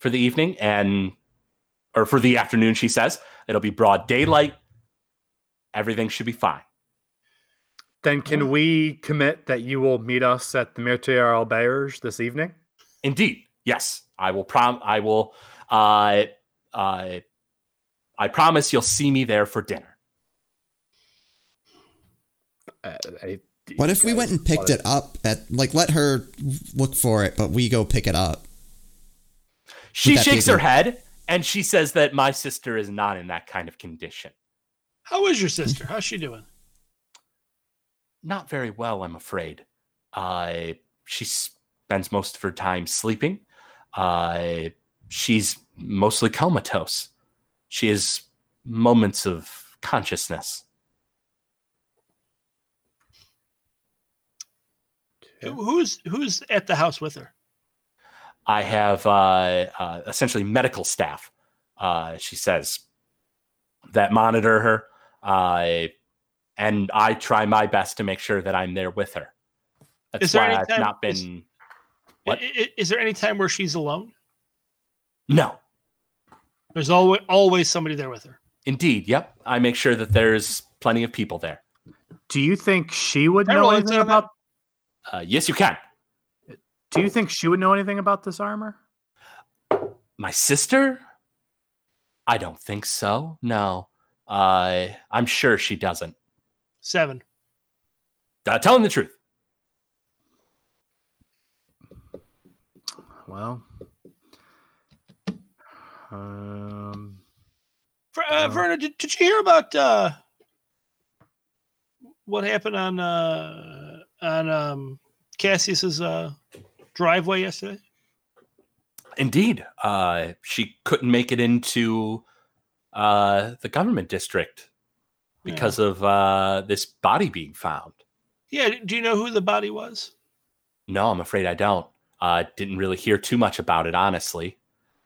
for the evening and or for the afternoon. She says it'll be broad daylight. Everything should be fine.
Then can we commit that you will meet us at the Mertil Auberge this evening?
Indeed, yes, I will. Prom. I will. Uh, uh, I promise you'll see me there for dinner.
Uh, I-
what if we went and picked
wanna-
it up at like let her look for it, but we go pick it up?
She shakes her head and she says that my sister is not in that kind of condition.
How is your sister? How's she doing?
Not very well, I'm afraid. Uh, she spends most of her time sleeping. Uh, she's mostly comatose. She has moments of consciousness.
Who's who's at the house with her?
I have uh, uh, essentially medical staff, uh, she says, that monitor her. And I try my best to make sure that I'm there with her. That's
Is there
why
any
I've
time-
not
is-
been.
I-
What?
i- Is there any time where she's alone?
No,
There's always always somebody there with her.
indeed. Yep. I make sure that there's plenty of people there.
Do you think she would know
roll
anything
insight
about?
Uh, yes, you can.
Do you think she would know anything about this armor?
My sister? I don't think so. No. Uh, I'm sure she doesn't.
Seven.
Uh, telling the truth.
Well, um,
Ver- uh,
Uh,
Verna, did, did you hear about uh, what happened on uh, on um, Cassius's uh, driveway yesterday?
Indeed. Uh, she couldn't make it into uh, the government district because of uh, this body being found.
Yeah. Do you know who the body was?
No, I'm afraid I don't. Uh, didn't really hear too much about it, honestly.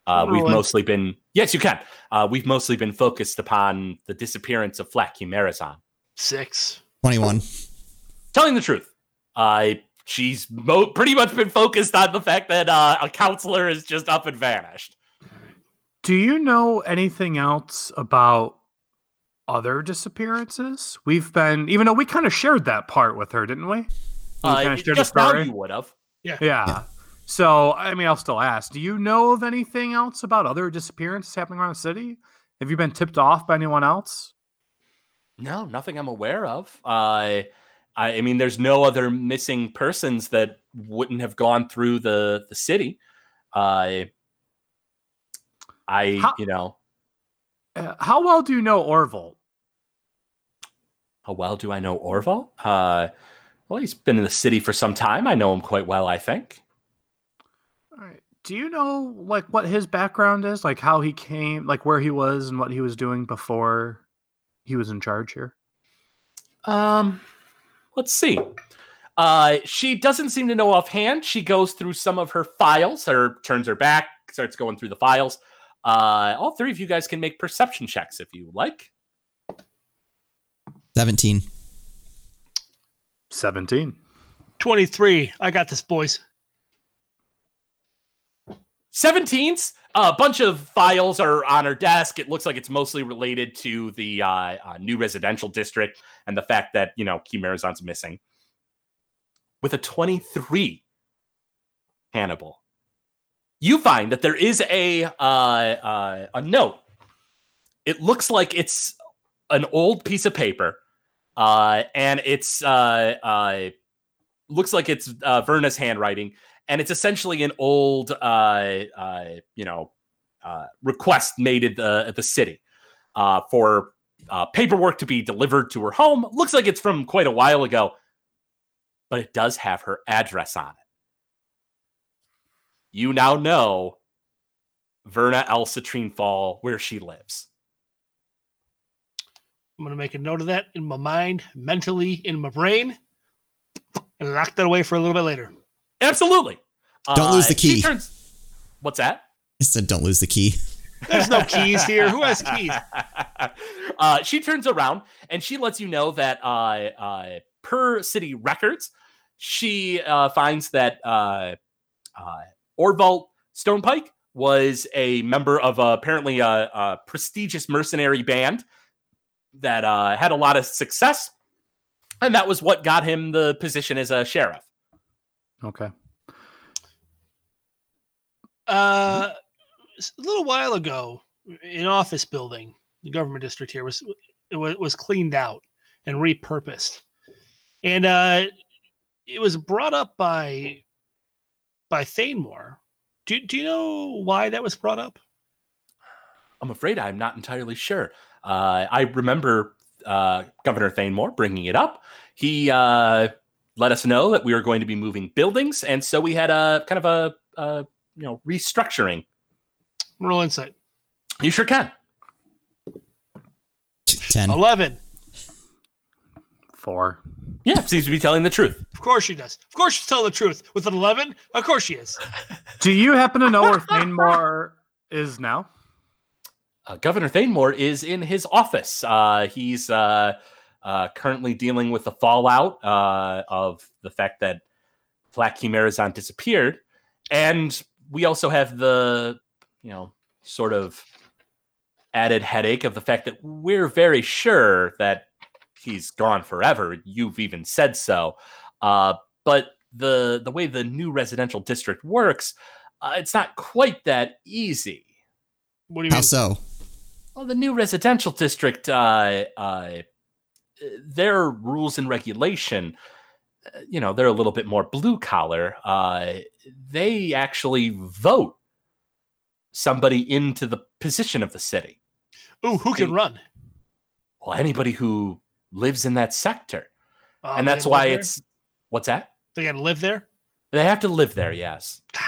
Uh,
Oh,
we've
I-
mostly been yes, you can. Uh, we've mostly been focused upon the disappearance of Flack Chimerazon.
Six.
21.
Telling the truth, uh, she's mo- pretty much been focused on the fact that uh, a counselor is just up and vanished.
Do you know anything else about other disappearances? We've been, even though we kind of shared that part with her, didn't we? We
Uh,
kinda shared the
just now you would have.
Yeah.
Yeah.
So, I mean, I'll still ask. Do you know of anything else about other disappearances happening around the city? Have you been tipped off by anyone else?
No, nothing I'm aware of. Uh, I, I mean, there's no other missing persons that wouldn't have gone through the the city. Uh, I,
How-
you know,
Uh, how well do you know Orville?
How well do I know Orval? Uh, well, he's been in the city for some time. I know him quite well, I think.
All right. Do you know like what his background is? Like how he came, like where he was and what he was doing before he was in charge here?
Um, let's see. Uh, she doesn't seem to know offhand. She goes through some of her files, or turns her back, starts going through the files. Uh, all three of you guys can make perception checks if you like.
17.
17.
23. I got this, boys.
17s. A bunch of files are on her desk. It looks like it's mostly related to the uh, uh, new residential district and the fact that, you know, Chimerazon's missing. With a 23, Hannibal, you find that there is a uh, uh, a note. It looks like it's an old piece of paper, uh, and it's uh, uh, looks like it's uh, Verna's handwriting and it's essentially an old, uh, you know, request made at the at the city for paperwork to be delivered to her home. Looks like it's from quite a while ago, but it does have her address on it. You now know Verna El Citrine Fall, where she lives.
I'm going to make a note of that in my mind, mentally, in my brain, and lock that away for a little bit later.
Absolutely.
Don't lose the key.
turns- What's that?
I said, don't lose the key. <laughs>
There's no keys here. Who has keys? <laughs>
uh, she turns around and she lets you know that uh, uh, per city records, she uh, finds that uh, uh, Orvalt Stonepike was a member of a, apparently a, a prestigious mercenary band that uh, had a lot of success. And that was what got him the position as a sheriff.
Okay.
Uh, s- a little while ago, an office building, the government district here was it was, was cleaned out and repurposed, and uh, it was brought up by by Thanemore. Do do you know why that was brought up?
I'm afraid I'm not entirely sure. Uh, I remember uh, Governor Thanemore bringing it up. He uh, let us know that we were going to be moving buildings, and so we had a kind of a, a you know restructuring.
Roll insight.
You sure can.
10.
Eleven.
Four.
Yeah, seems to be telling the truth.
Of course she does. Of course she's telling the truth. With an eleven, of course she is.
Do you happen to know where Thanemore is now?
Uh, Governor Thanemore is in his office. Uh, he's uh, uh, currently dealing with the fallout uh, of the fact that Flack Chimerazon disappeared, and we also have the, you know, sort of added headache of the fact that we're very sure that he's gone forever. You've even said so, but the the way the new residential district works, uh, it's not quite that easy.
What do you mean?
How so?
Well, the new residential district, uh, uh, their rules and regulation, uh, you know, they're a little bit more blue collar. Uh, they actually vote somebody into the position of the city.
Ooh, who can
Hey.
run?
Well, anybody who lives in that sector,
Uh,
and that's
live
why
there?
it's what's that?
they got to live there.
They have to live there. Yes. <sighs>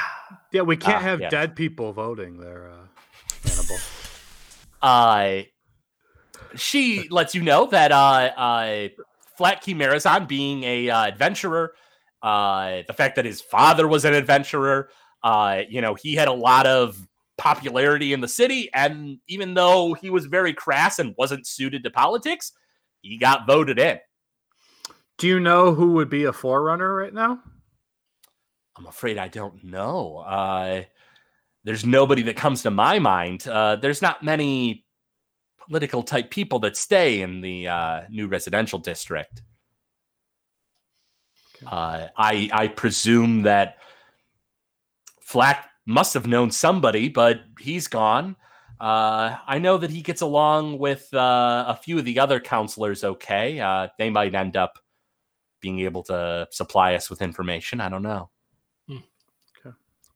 Yeah, we can't
Ah,
have
yeah.
dead people voting there, uh, Hannibal.
Uh, she lets you know that uh, uh, Flack Chimerazon being a uh, adventurer, uh, the fact that his father was an adventurer, uh, you know, he had a lot of popularity in the city, and even though he was very crass and wasn't suited to politics, he got voted in.
Do you know who would be a forerunner right now?
I'm afraid I don't know. Uh, there's nobody that comes to my mind. Uh, there's not many political type people that stay in the uh, new residential district. Uh, I I presume that Flack must have known somebody, but he's gone. Uh, I know that he gets along with uh, a few of the other counselors. Okay, uh, they might end up being able to supply us with information. I don't know.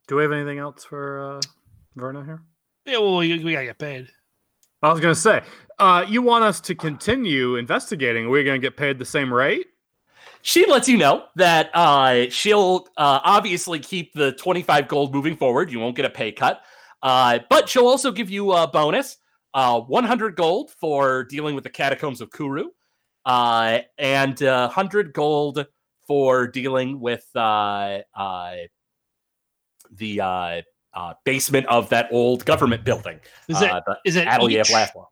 Do we have anything else for uh, Verna here?
Yeah, well, we, we gotta get paid.
I was going to say, uh, you want us to continue investigating? We're going to get paid the same rate?
she lets you know that uh, she'll uh, obviously keep the 25 gold moving forward. You won't get a pay cut. Uh, but she'll also give you a bonus uh, 100 gold for dealing with the catacombs of Kuru, uh, and uh, 100 gold for dealing with uh, uh, the uh, uh, basement of that old government building.
Is it
uh,
is it
Atelier
each,
Laszlo.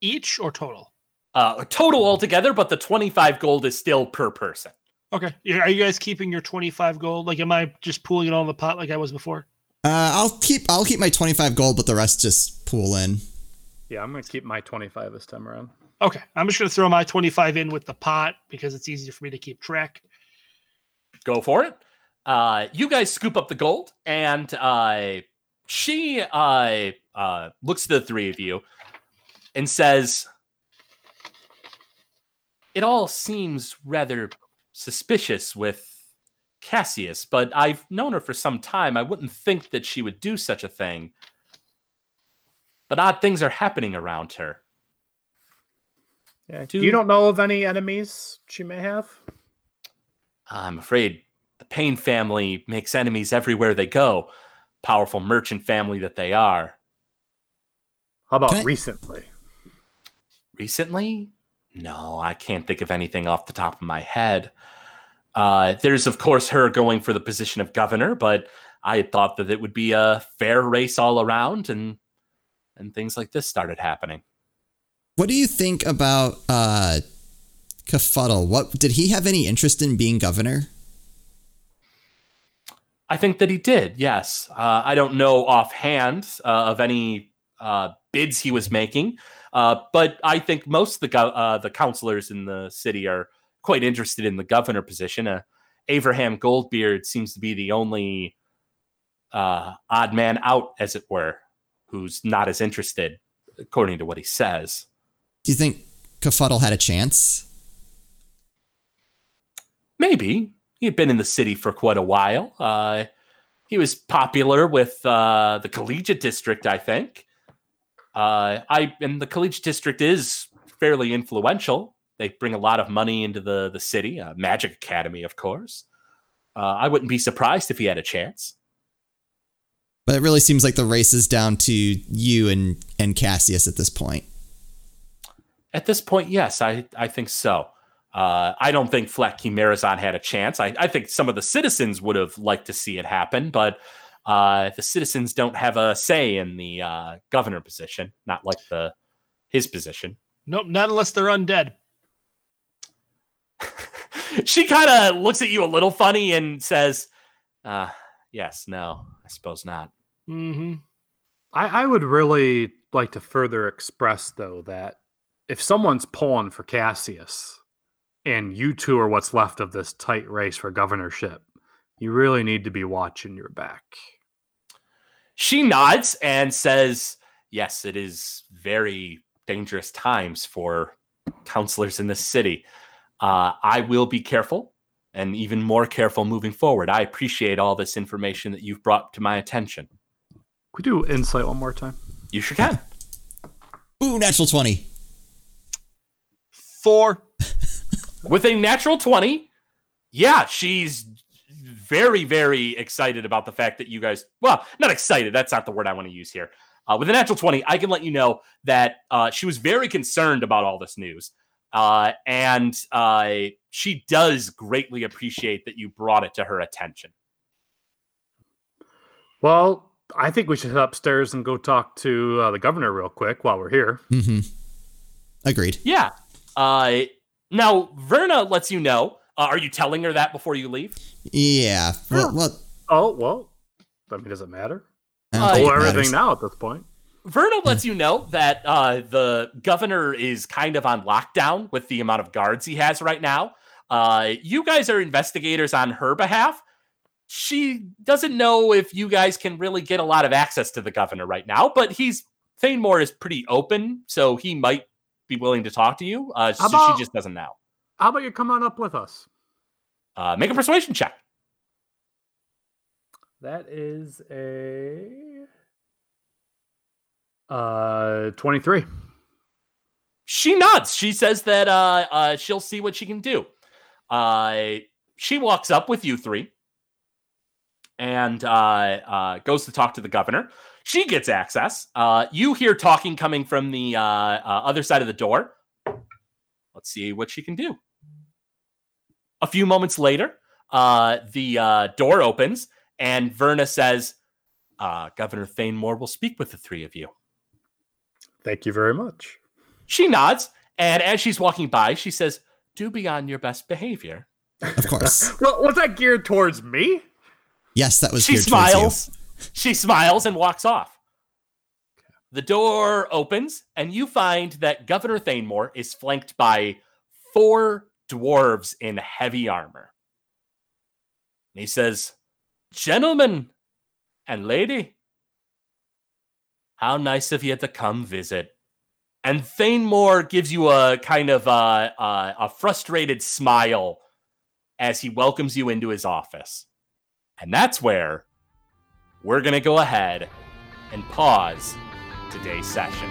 each or total?
Uh, total altogether, but the 25 gold is still per person.
Okay. Are you guys keeping your 25 gold? Like, am I just pooling it all in the pot like I was before?
Uh, I'll keep I'll keep my 25 gold, but the rest just pool in.
Yeah, I'm going to keep my 25 this time around.
Okay. I'm just going to throw my 25 in with the pot because it's easier for me to keep track.
go for it. Uh, you guys scoop up the gold, and uh, she uh, uh, looks to the three of you and says, "It all seems rather suspicious with Cassius, but I've known her for some time. I wouldn't think that she would do such a thing. But odd things are happening around her.
Yeah.
Do-
You don't know of any enemies she may have?
I'm afraid the Payne family makes enemies everywhere they go. Powerful merchant family that they are."
How about
I-
recently?
recently no i can't think of anything off the top of my head uh, there's of course her going for the position of governor but i had thought that it would be a fair race all around and and things like this started happening
What do you think about uh Kafuddle? What did he have any interest in being governor?
I think that he did yes uh, i don't know offhand uh, of any uh, bids he was making uh, but i think most of the go- uh, the counselors in the city are quite interested in the governor position. Uh, Abraham Goldbeard seems to be the only uh, odd man out, as it were, who's not as interested, according to what he says.
Do you think Kafuddle had a chance?
Maybe he had been in the city for quite a while. Uh, he was popular with uh, the collegiate district, I think. Uh, I and the collegiate district is fairly influential. They bring a lot of money into the the city. Uh, Magic Academy, of course. Uh, I wouldn't be surprised if he had a chance.
But it really seems like the race is down to you and and Cassius at this point.
At this point, yes, I I think so. Uh, I don't think Fleck Chimerazon had a chance. I, I think some of the citizens would have liked to see it happen, but uh, the citizens don't have a say in the uh, governor position, not like the his position.
Nope, not unless they're undead. <laughs>
she kind of looks at you a little funny and says, uh, "Yes, no, I suppose not."
Mm-hmm.
I, I would really like to further express, though, that if someone's pulling for Cassius and you two are what's left of this tight race for governorship, you really need to be watching your back.
She nods and says, Yes, it is very dangerous times for counselors in this city. Uh, I will be careful and even more careful moving forward. I appreciate all this information that you've brought to my attention.
Could we do insight one more time?
You sure can.
Ooh, natural 20.
Four.
With a natural 20, yeah, she's very, very excited about the fact that you guys, well, not excited, that's not the word I want to use here. Uh, with a natural 20, I can let you know that uh, she was very concerned about all this news. Uh, and uh, she does greatly appreciate that you brought it to her attention.
Well, I think we should head upstairs and go talk to uh, the governor real quick while we're here.
Mm-hmm. Agreed.
Yeah. Now, Verna lets you know. Uh, are you telling her that before you leave?
Yeah. Well, well
Oh, well, I mean, does it matter?
I don't
Uh,
think it
everything now at this point.
Verna lets you know that uh, the governor is kind of on lockdown with the amount of guards he has right now. Uh, you guys are investigators on her behalf. She doesn't know if you guys can really get a lot of access to the governor right now, but he's Thanemore is pretty open, so he might be willing to talk to you. Uh, so
How about-
she just doesn't know.
How about you come on up with us?
Uh, make a persuasion check.
That is a uh 23.
she nods. She says that uh, uh, she'll see what she can do. Uh, she walks up with you three and uh, uh, goes to talk to the governor. She gets access. Uh, you hear talking coming from the uh, uh, other side of the door. Let's see what she can do. A few moments later, uh, the uh, door opens and Verna says, uh, Governor Thanemore will speak with the three of you.
Thank you very much.
She nods, and as she's walking by, she says, "Do be on your best behavior."
Of course. <laughs>
Well, was that geared towards me?
Yes, that was
She
geared towards you.
smiles. She smiles and walks off. The door opens, and you find that Governor Thanemore is flanked by four dwarves in heavy armor. And he says, "Gentlemen and lady, how nice of you to come visit." And Thanemore gives you a kind of uh, uh, a frustrated smile as he welcomes you into his office. And that's where we're going to go ahead and pause today's session.